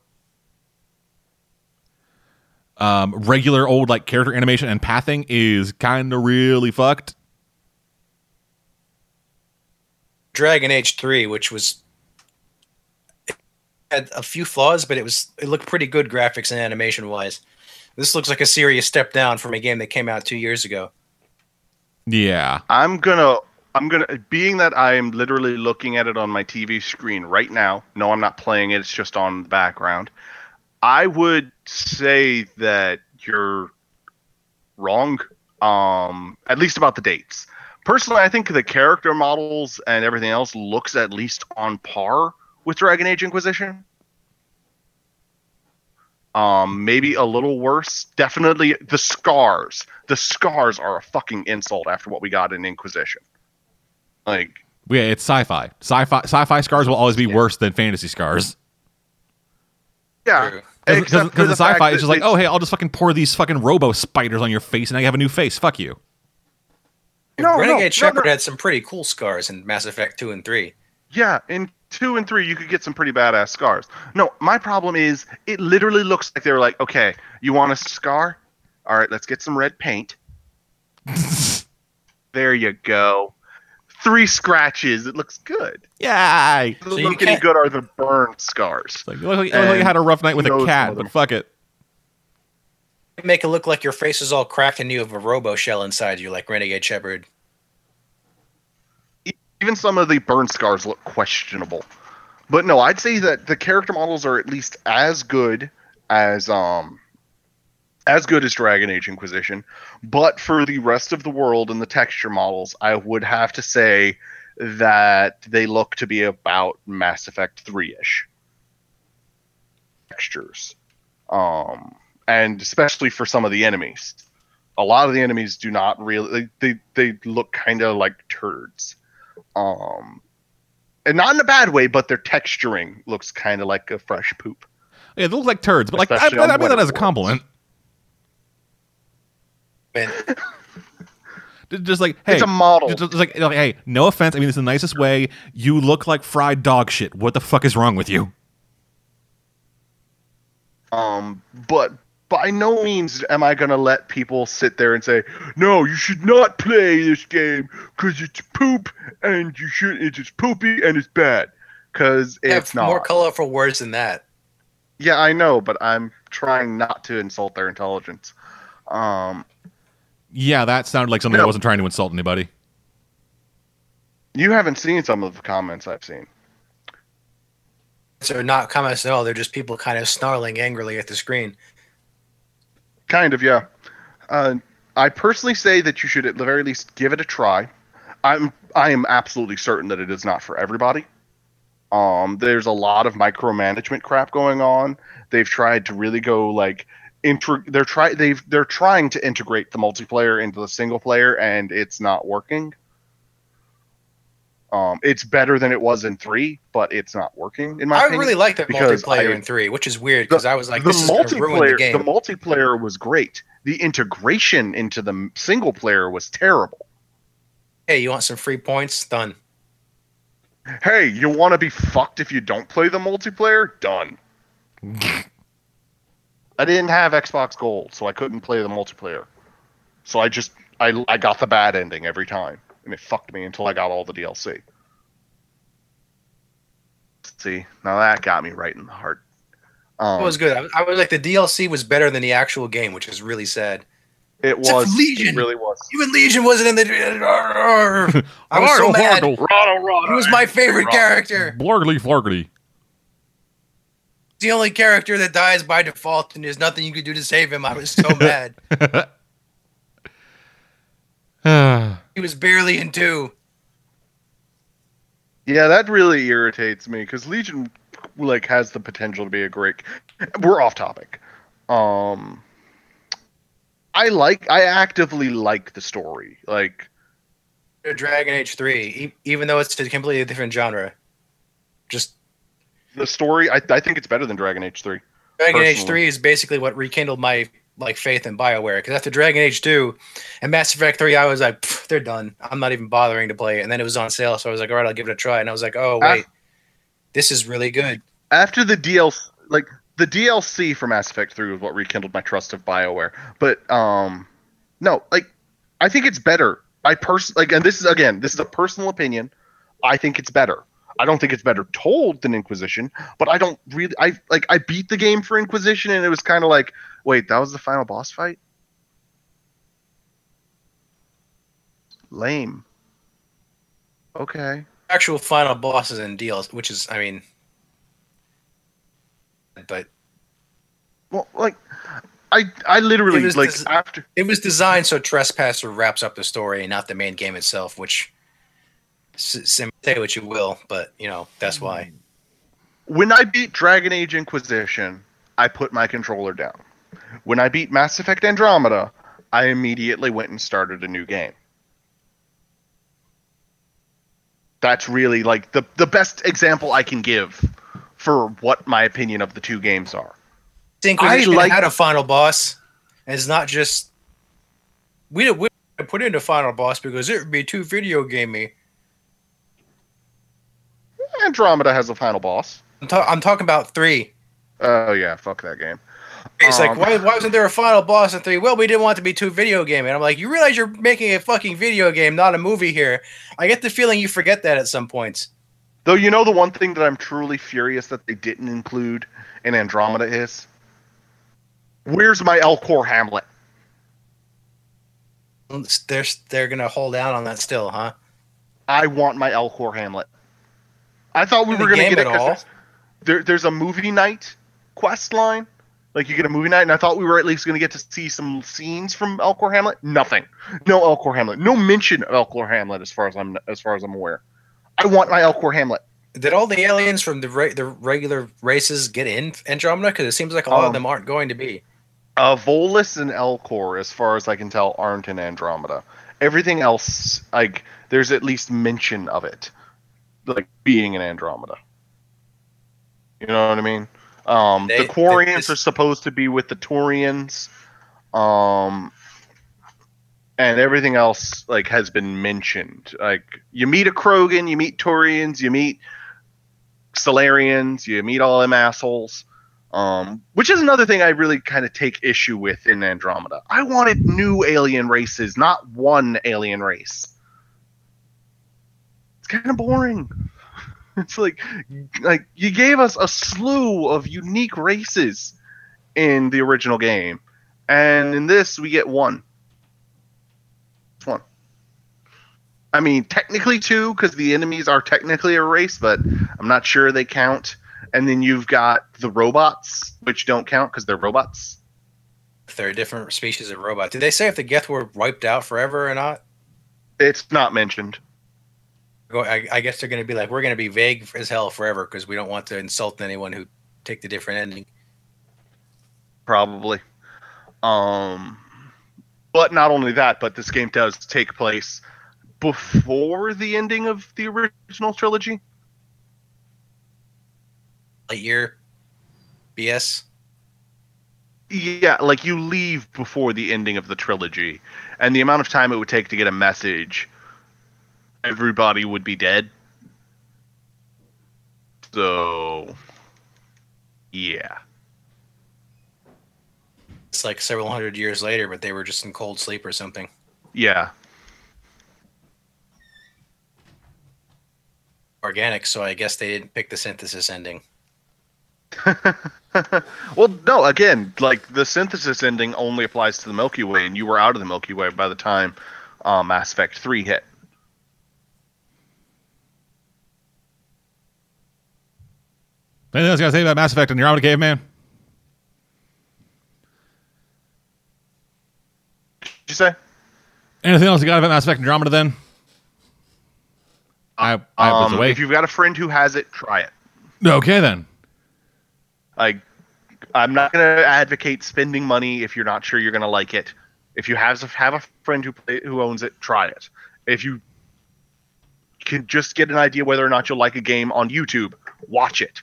Um, regular old like character animation and pathing is kind of really fucked.
Dragon Age Three, which was had a few flaws, but it was it looked pretty good graphics and animation wise. This looks like a serious step down from a game that came out two years ago.
Yeah,
I'm gonna I'm gonna being that I am literally looking at it on my TV screen right now. No, I'm not playing it, it's just on the background. I would say that you're wrong. Um at least about the dates. Personally, I think the character models and everything else looks at least on par with Dragon Age Inquisition. Um, maybe a little worse. Definitely the scars. The scars are a fucking insult after what we got in Inquisition. Like,
Yeah, it's sci-fi. Sci-fi sci-fi scars will always be
Yeah.
worse than fantasy scars.
yeah,
Because the,
the
sci-fi is just like, oh hey, I'll just fucking pour these fucking robo spiders on your face and now you have a new face. Fuck you.
No,
Renegade
no, no,
Shepard
no.
had some pretty cool scars in Mass Effect Two and Three.
yeah, in two and three, you could get some pretty badass scars. No, my problem is it literally looks like they were like, okay, you want a scar? All right, let's get some red paint. *laughs* there you go. Three scratches. It looks good.
Yeah.
The
So you
looking
can't-
good are the burn scars.
It's like, you look like, you look like you had a rough night with a cat, but fuck it.
Make it look like your face is all cracked and you have a robo shell inside you, like Renegade Shepard.
even some of the burn scars look questionable. But no, I'd say that the character models are at least as good as um as good as Dragon Age Inquisition. But for the rest of the world and the texture models, I would have to say that they look to be about Mass Effect 3 ish. Textures. Um and especially for some of the enemies. A lot of the enemies do not really they, they, look kinda like turds um and not in a bad way but their texturing looks kind of like a fresh poop
Yeah, they look like turds, but like I, I, I mean that as a compliment.
And
Just- Just like, hey,
it's a model
just, just like, like, hey, no offense. I mean, it's the nicest way. You look like fried dog shit. What the fuck is wrong with you?
um but by no means am i going to let people sit there and say no you should not play this game because it's poop and you should it's just poopy and it's bad because it's not
more colorful words than that.
yeah i know but i'm trying not to insult their intelligence um
Yeah, that sounded like something
No.
that wasn't trying to insult anybody.
you haven't seen some of the comments i've seen
So not comments at all. They're just people kind of snarling angrily at the screen.
Kind of, yeah. Uh, I personally say that you should at the very least give it a try. I'm I am absolutely certain that it is not for everybody. Um, there's a lot of micromanagement crap going on. They've tried to really go like intro. They're try they've they're trying to integrate the multiplayer into the single player, and it's not working. Um, it's better than it was in three, but it's not working in my
I
opinion.
really like the
because
multiplayer
I-
in three, which is weird because I was like,
the
this is going to ruin the
multiplayer
game.
the multiplayer was great the integration into the single player was terrible
hey, you want some free points? Done.
hey you want to be fucked if you don't play the multiplayer done *laughs* i didn't have xbox gold so i couldn't play the multiplayer so i just i, I got the bad ending every time and it fucked me until i got all the dlc see now that got me right in the heart um,
It was good. I was, I was like, the DLC was better than the actual game, which is really sad.
it
Except
was
Legion.
it really was
Even Legion wasn't in the. *laughs* I was so mad. He was my favorite character.
Blargly flargly.
The only character that dies by default, and there's nothing you could do to save him. I was so *laughs* mad. *sighs* He was barely in two.
Yeah, that really irritates me because Legion like has the potential to be a great. We're off topic. Um, I like. I actively like the story. Like,
Dragon Age 3, e- even though it's a completely different genre. Just
the story. I, I think it's better than Dragon Age Three.
Dragon Age 3 is basically what rekindled my like faith in BioWare because after Dragon Age 2 and Mass Effect 3 I was like they're done. I'm not even bothering to play it. And then it was on sale so I was like all right, I'll give it a try and I was like, "Oh, wait. This is really good."
After the DLC, like the DLC for Mass Effect Three was what rekindled my trust of Bioware. But um, no, like I think it's better. I pers like, and this is again, this is a personal opinion. I think it's better. I don't think it's better told than Inquisition, but I don't really. I like. I beat the game for Inquisition, and it was kind of like, wait, that was the final boss fight. Lame. Okay.
Actual final bosses and deals, which is, I mean, but
Well, like, I I literally
It was
like
des-
after
it was designed so Trespasser wraps up the story and not the main game itself, which say what you will, but you know that's why.
when I beat Dragon Age Inquisition, I put my controller down. When I beat Mass Effect Andromeda, I immediately went and started a new game. That's really like the the best example I can give for what my opinion of the two games are.
Inquisition
like-
had a final boss, and it's not just we we didn't put in a final boss because it would be too video gamey.
Andromeda has a final boss.
I'm, ta- I'm talking about three.
Oh yeah, fuck that game.
It's like
Um,
why, why wasn't there a final boss in three? Well, we didn't want it to be too video game, And I'm like, you realize you're making a fucking video game, not a movie here. I get the feeling you forget that at some points.
Though you know the one thing that I'm truly furious that they didn't include in Andromeda is where's my Elcor Hamlet?
They're they're gonna hold out on that still, huh?
I want my Elcor Hamlet. I thought we were going to get it there, there's a movie night quest line. Like you get a movie night, and I thought we were at least going to get to see some scenes from Elcor Hamlet. Nothing. No Elcor Hamlet. No mention of Elcor Hamlet as far as I'm as far as I'm aware. I want my Elcor Hamlet.
Did all the aliens from the re- the regular races get in Andromeda? Because it seems like a lot of
Um,
them aren't going to be.
Uh, Volus and Elcor, as far as I can tell, aren't in Andromeda. Everything else, like, there's at least mention of it, like being in Andromeda. You know what I mean? Um,
They-
the Quarians are supposed to be with the Turians, um, and everything else like has been mentioned. Like, you meet a Krogan, you meet Turians, you meet Salarians, you meet all them assholes. Um, which is another thing I really kind of take issue with in Andromeda. I wanted new alien races, not one alien race. Kind of boring. *laughs* It's like, like you gave us a slew of unique races in the original game, and in this we get one. It's one. I mean, technically two, because the enemies are technically a race, but I'm not sure they count and then you've got the robots, which don't count because they're robots.
They're a different species of robot. Did they say if the Geth were wiped out forever or not?
It's not mentioned.
Go- I, I guess they're going to be like, we're going to be vague as hell forever because we don't want to insult anyone who take the different ending.
Probably. Um, but not only that, but this game does take place before the ending of the original trilogy.
Lightyear, BS.
Yeah, like you leave before the ending of the trilogy, and the amount of time it would take to get a message, everybody would be dead. So, yeah.
It's like several hundred years later, but they were just in cold sleep or something.
Yeah.
Organic, so I guess they didn't pick the synthesis ending. *laughs*
well, no, again, like the synthesis ending only applies to the Milky Way, and you were out of the Milky Way by the time uh, Mass Effect 3 hit.
Anything else you got to say about Mass Effect Andromeda Caveman?
Did you say?
Anything else you got about Mass Effect Andromeda then? I, I was
Um,
away.
if you've got a friend who has it, try it.
Okay then.
Like, I'm not going to advocate spending money if you're not sure you're going to like it. If you have have a friend who play, who owns it, try it. If you can just get an idea whether or not you'll like a game on YouTube, watch it.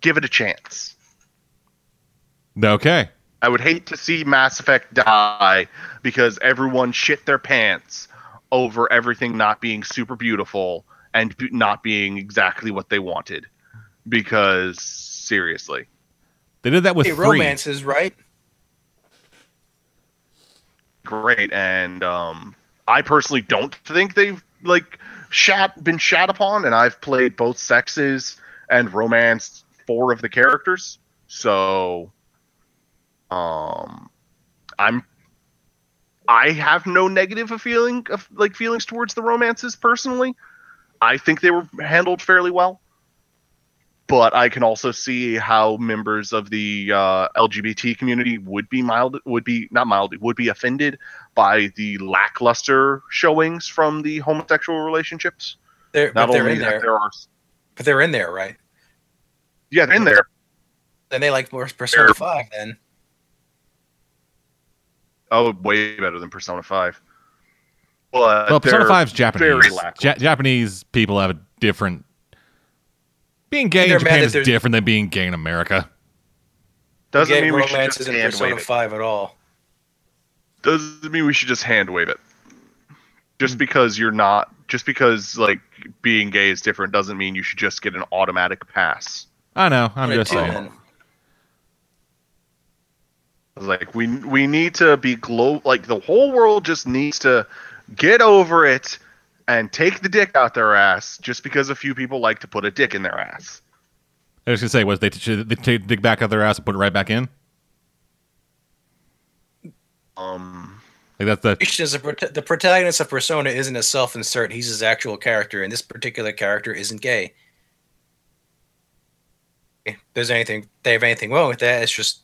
Give it a chance.
Okay.
I would hate to see Mass Effect die because everyone shit their pants over everything not being super beautiful and not being exactly what they wanted. Because seriously,
They did that with
Hey, romances, right?
great and um, I personally don't think they've like shat been shat upon, and I've played both sexes and romanced four of the characters. So, um, I'm I have no negative a feeling of like feelings towards the romances personally. I think they were handled fairly well. But I can also see how members of the uh, LGBT community would be mild, would be not mild, would be offended by the lackluster showings from the homosexual relationships.
They're,
Not
but they're
only
in
that,
there.
there are
But they're in there, right?
Yeah, they're in there.
Then they like more Persona
Sure.
Five. Then
Oh, way better than Persona Five. But
well, Persona
they're
5's Japanese. Ja- Japanese people have a different. Being gay in
They're
Japan
that
is
there's-
different than being gay in America.
Doesn't
gay
mean we should just
isn't
hand
Persona
wave it.
Five at all.
Doesn't mean we should just hand wave it.
Hmm.
Just because you're not, just because like being gay is different, doesn't mean you should just get an automatic pass.
I know. I'm
What
just
do
saying.
then?
Like we we need to be glo like the whole world just needs to get over it and take the dick out their ass just because a few people like to put a dick in their ass.
I was gonna say, was they should they take dig back out their ass and put it right back in?
Um,
Like that's the
Is a prota- the protagonist of Persona isn't a self-insert. He's his actual character, and this particular character isn't gay. If there's anything they have anything wrong with that, it's just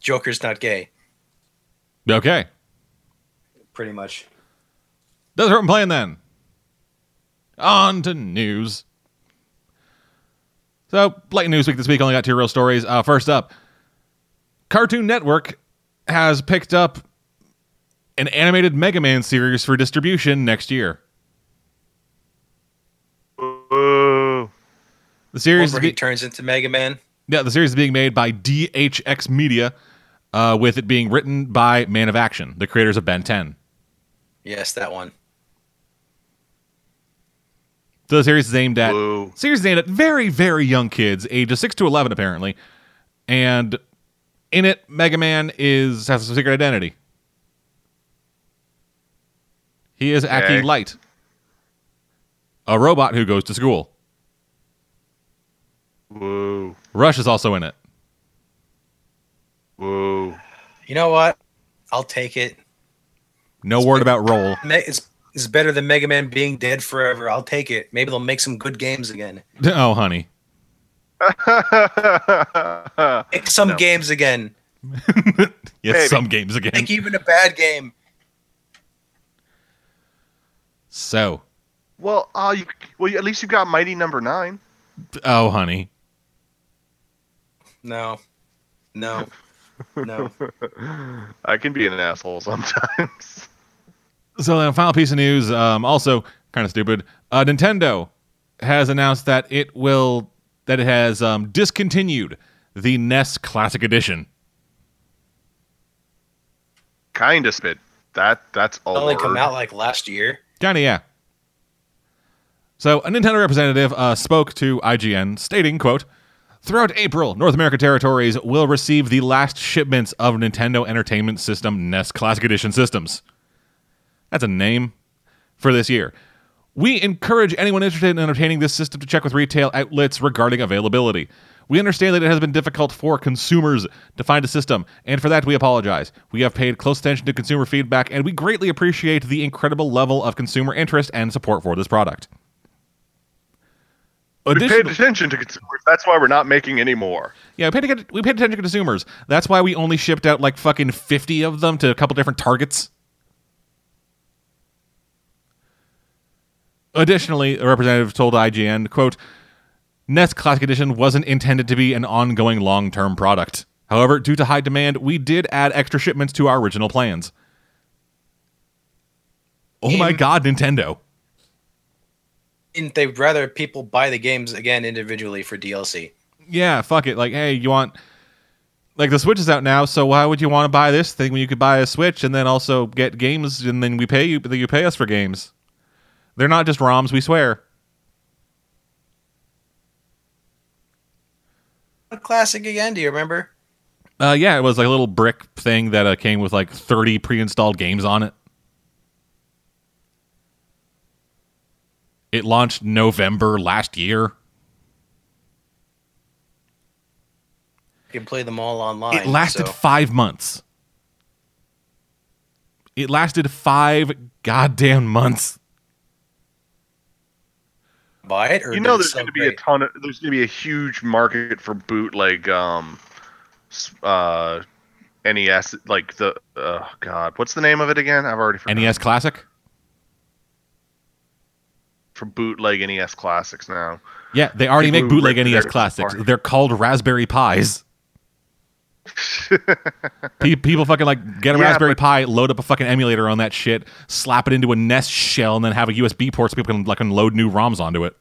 Joker's not gay,
okay.
pretty much.
That's what I'm playing then. On to news. So, light news week this week. Only got two real stories. Uh, first up, Cartoon Network has picked up an animated Mega Man series for distribution next year. The series, is
Where he
be-
turns into Mega Man.
yeah, the series is being made by DHX Media, uh, with it being written by Man of Action, the creators of Ben 10.
Yes, that one.
So the series is aimed at
Woo.
series is aimed at very very young kids, ages six to eleven apparently, and in it, Mega Man is has a secret identity. He is
Okay.
Aki Light, a robot who goes to school.
Woo,
Rush is also in it.
woo.
You know what? I'll take it.
No word about
roll. It's it's better than Mega Man being dead forever. I'll take it. Maybe they'll make some good games again. *laughs*
Oh, honey. *laughs*
Make some
No.
games again. *laughs*
Yes,
Maybe.
some games again.
Make even a bad game.
So,
well, uh, you, well, at least you got Mighty Number Nine.
oh, honey.
No. No. No. *laughs*
I can be an asshole sometimes.
So then, a final piece of news, um, also kind of stupid. Uh, Nintendo has announced that it will that it has um, discontinued the NES Classic Edition.
kind of spit. That that's all.
only come out like last year.
Kinda, yeah. So a Nintendo representative uh, spoke to IGN, stating, "quote Throughout April, North America territories will receive the last shipments of Nintendo Entertainment System NES Classic Edition systems. That's a name for this year. We encourage anyone interested in entertaining this system to check with retail outlets regarding availability. We understand that it has been difficult for consumers to find a system, and for that we apologize. We have paid close attention to consumer feedback, and we greatly appreciate the incredible level of consumer interest and support for this product.
We paid attention to consumers. That's why we're not making any more.
yeah, we paid, atten- we paid attention to consumers. That's why we only shipped out like fucking 50 of them to a couple different targets. Additionally, a representative told IGN, quote, NES Classic Edition wasn't intended to be an ongoing long term product. However, due to high demand, we did add extra shipments to our original plans. Oh my god, Nintendo.
And they'd rather people buy the games again individually for DLC.
Yeah, fuck it. Like, hey, you want like the Switch is out now, so why would you want to buy this thing when you could buy a Switch and then also get games and then we pay you but you pay us for games? They're not just ROMs, we swear.
What classic again? Do you remember?
Uh, yeah, it was like a little brick thing that uh, came with like 30 pre-installed games on it. It launched November last year.
You can play them all online.
It lasted
so-
five months. It lasted five goddamn months.
buy it, or
you know, there's going to be a ton of there's going to be a huge market for bootleg um, uh, NES like the oh god, what's the name of it again? I've already forgotten.
NES Classic.
For bootleg NES classics now.
Yeah, they already
People
make bootleg NES classics.
apart.
They're called Raspberry Pis. *laughs* People fucking like get a
Yeah,
Raspberry
but-
Pi, load up a fucking emulator on that shit, slap it into a NES shell, and then have a USB port so people can like load new ROMs onto it.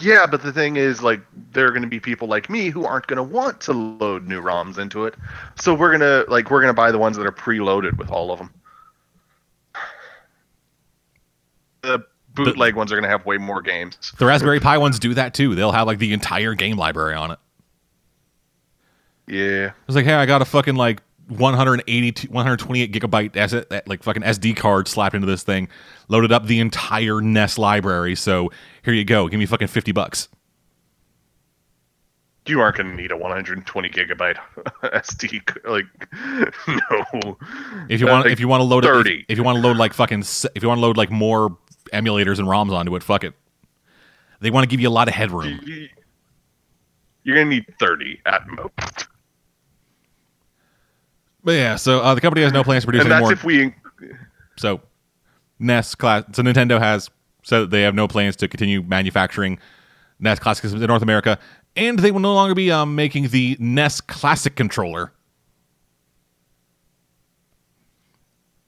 Yeah, but the thing is, like, there are going to be people like me who aren't going to want to load new ROMs into it. So we're gonna like we're gonna buy the ones that are preloaded with all of them. *sighs* The bootleg ones are going to have way more games.
The Raspberry Pi ones do that too. They'll have like the entire game library on it.
Yeah,
It's like, hey, I got a fucking like 180, 128 gigabyte like fucking SD card slapped into this thing, loaded up the entire NES library. So here you go. Give me fucking 50 bucks.
you aren't going to need a 120 gigabyte *laughs* SD. Like, *laughs* no.
If you want,
Like,
if you want to load, it,
30.
if, if you want to load like fucking, if you want to load like more emulators and ROMs onto it, fuck it. They want to give you a lot of headroom.
you- you're going to need 30 at most.
But yeah, so uh, the company has no plans to produce
And
any
that's
more.
if we
So NES class. So Nintendo has said that they have no plans to continue manufacturing NES Classic systems in North America, and they will no longer be um, making the NES Classic controller.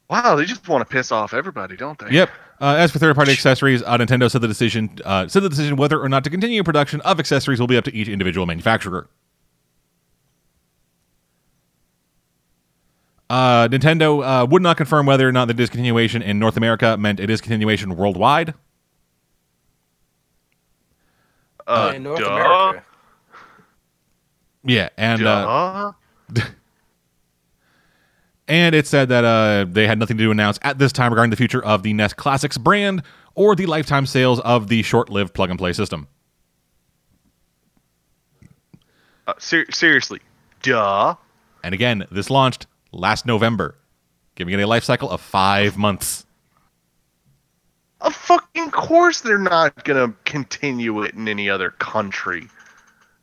Wow, they just want to piss off everybody, don't they?
Yep. Uh, as for third-party accessories, uh, Nintendo said the decision uh, said the decision whether or not to continue production of accessories will be up to each individual manufacturer. Uh, Nintendo uh, would not confirm whether or not the discontinuation in North America meant a discontinuation worldwide.
Uh,
in North
duh,
America.
Yeah, and uh,
duh. *laughs*
And it said that uh, they had nothing to announce at this time regarding the future of the NES Classics brand or the lifetime sales of the short lived plug and play system.
Uh, ser- seriously, duh.
And again, this launched last November, giving it a life cycle of five months.
Of fucking course they're not gonna continue it in any other country.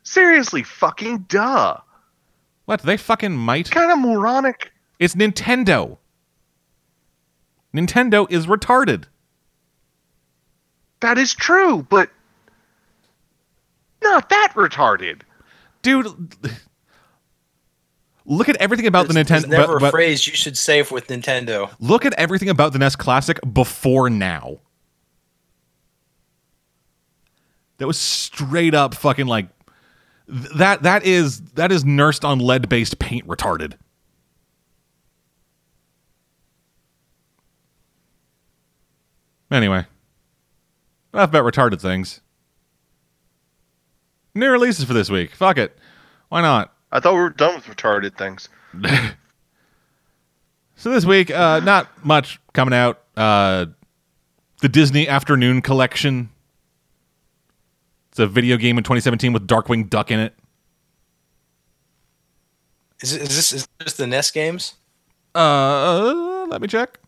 Seriously, fucking duh.
What? They fucking might?
Kind of moronic.
It's Nintendo. Nintendo is retarded.
That is true, but not that retarded.
Dude, look at everything about the
There's- there's
Nintendo.
never
but-
a phrase you should save with Nintendo.
look at everything about the NES Classic before now. That was straight up fucking like that. That is that is nursed on lead based paint retarded. Anyway, enough about retarded things. New releases for this week. Fuck it. Why not?
I thought we were done with retarded things. *laughs*
So this week, uh, not much coming out. Uh, the Disney Afternoon Collection. It's a video game in 2017 with Darkwing Duck in it.
Is, it- is this is this the NES games?
Uh, let me check.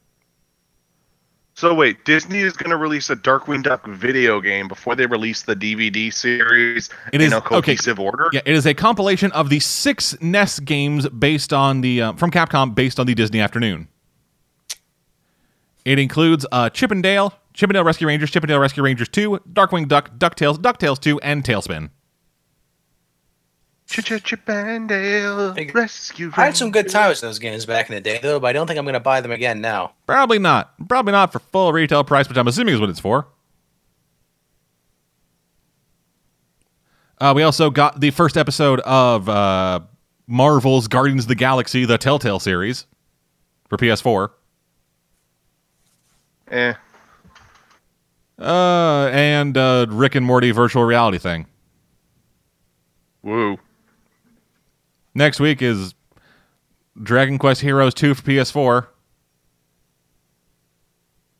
So wait, Disney is going to release a Darkwing Duck video game before they release the DVD series
It
in
is-
a
okay.
cohesive order.
Yeah, it is a compilation of the six NES games based on the uh, from Capcom based on the Disney Afternoon. It includes uh, Chip and Dale, Chip and Dale Rescue Rangers, Chip and Dale Rescue Rangers 2, Darkwing Duck, DuckTales, DuckTales 2, and TaleSpin.
Chip and Dale
Hey,
Rescue.
I had some good times in those games back in the day, though. But I don't think I'm going to buy them again now.
Probably not. Probably not for full retail price, which I'm assuming is what it's for. Uh, we also got the first episode of uh, Marvel's Guardians of the Galaxy, the Telltale series for PS4.
Eh.
Uh, and uh, Rick and Morty virtual reality thing.
Woo.
Next week is Dragon Quest Heroes 2 for PS4.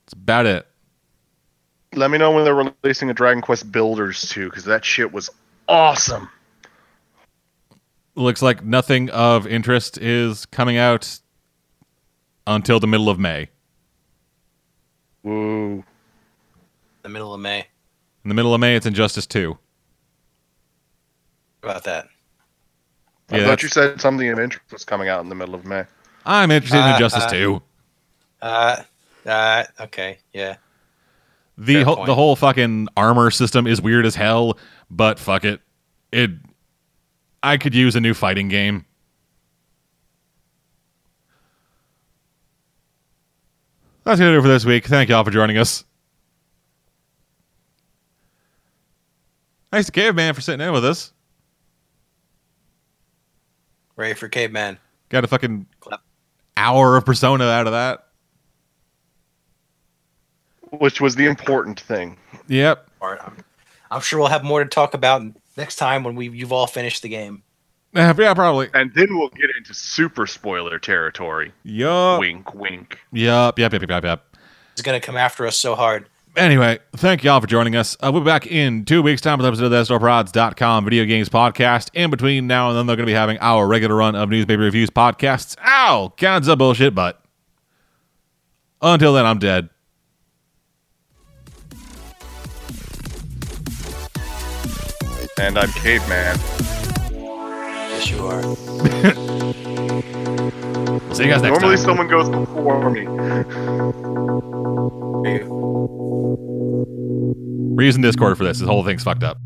That's about it.
let me know when they're releasing a Dragon Quest Builders 2 because that shit was awesome.
Looks like nothing of interest is coming out until the middle of May.
Woo.
The middle of May.
In the middle of May, it's Injustice 2.
How about that?
I
Yeah,
thought you said something of interest was coming out in the middle of May.
I'm interested in
Uh,
Injustice
uh,
2.
Uh, uh, okay, yeah.
The
fair
whole,
point.
the whole fucking armor system is weird as hell, but fuck it. It I could use a new fighting game. That's gonna do it for this week. Thank y'all for joining us. Thanks to Caveman for sitting in with us.
Ready for caveman.
Got a fucking
Clap.
hour of persona out of that.
Which was the important thing.
Yep.
All right, I'm, I'm sure we'll have more to talk about next time when we you've all finished the game.
Uh, yeah, probably.
And then we'll get into super spoiler territory.
Yup.
Wink, wink.
Yup. Yep. Yep. Yep. Yep. Yep.
It's gonna come after us so hard.
Anyway, thank y'all for joining us. Uh, we'll be back in two weeks' time with an episode of the StarProds.com video games podcast. In between now and then, they're going to be having our regular run of news, baby reviews podcasts. Ow! Counts up bullshit, but until then, I'm dead.
And I'm caveman.
Yes, you are. *laughs*
See you guys next
Normally
time.
Normally, someone goes before me. *laughs*
Reason Discord for this. This mm-hmm. whole thing's fucked up.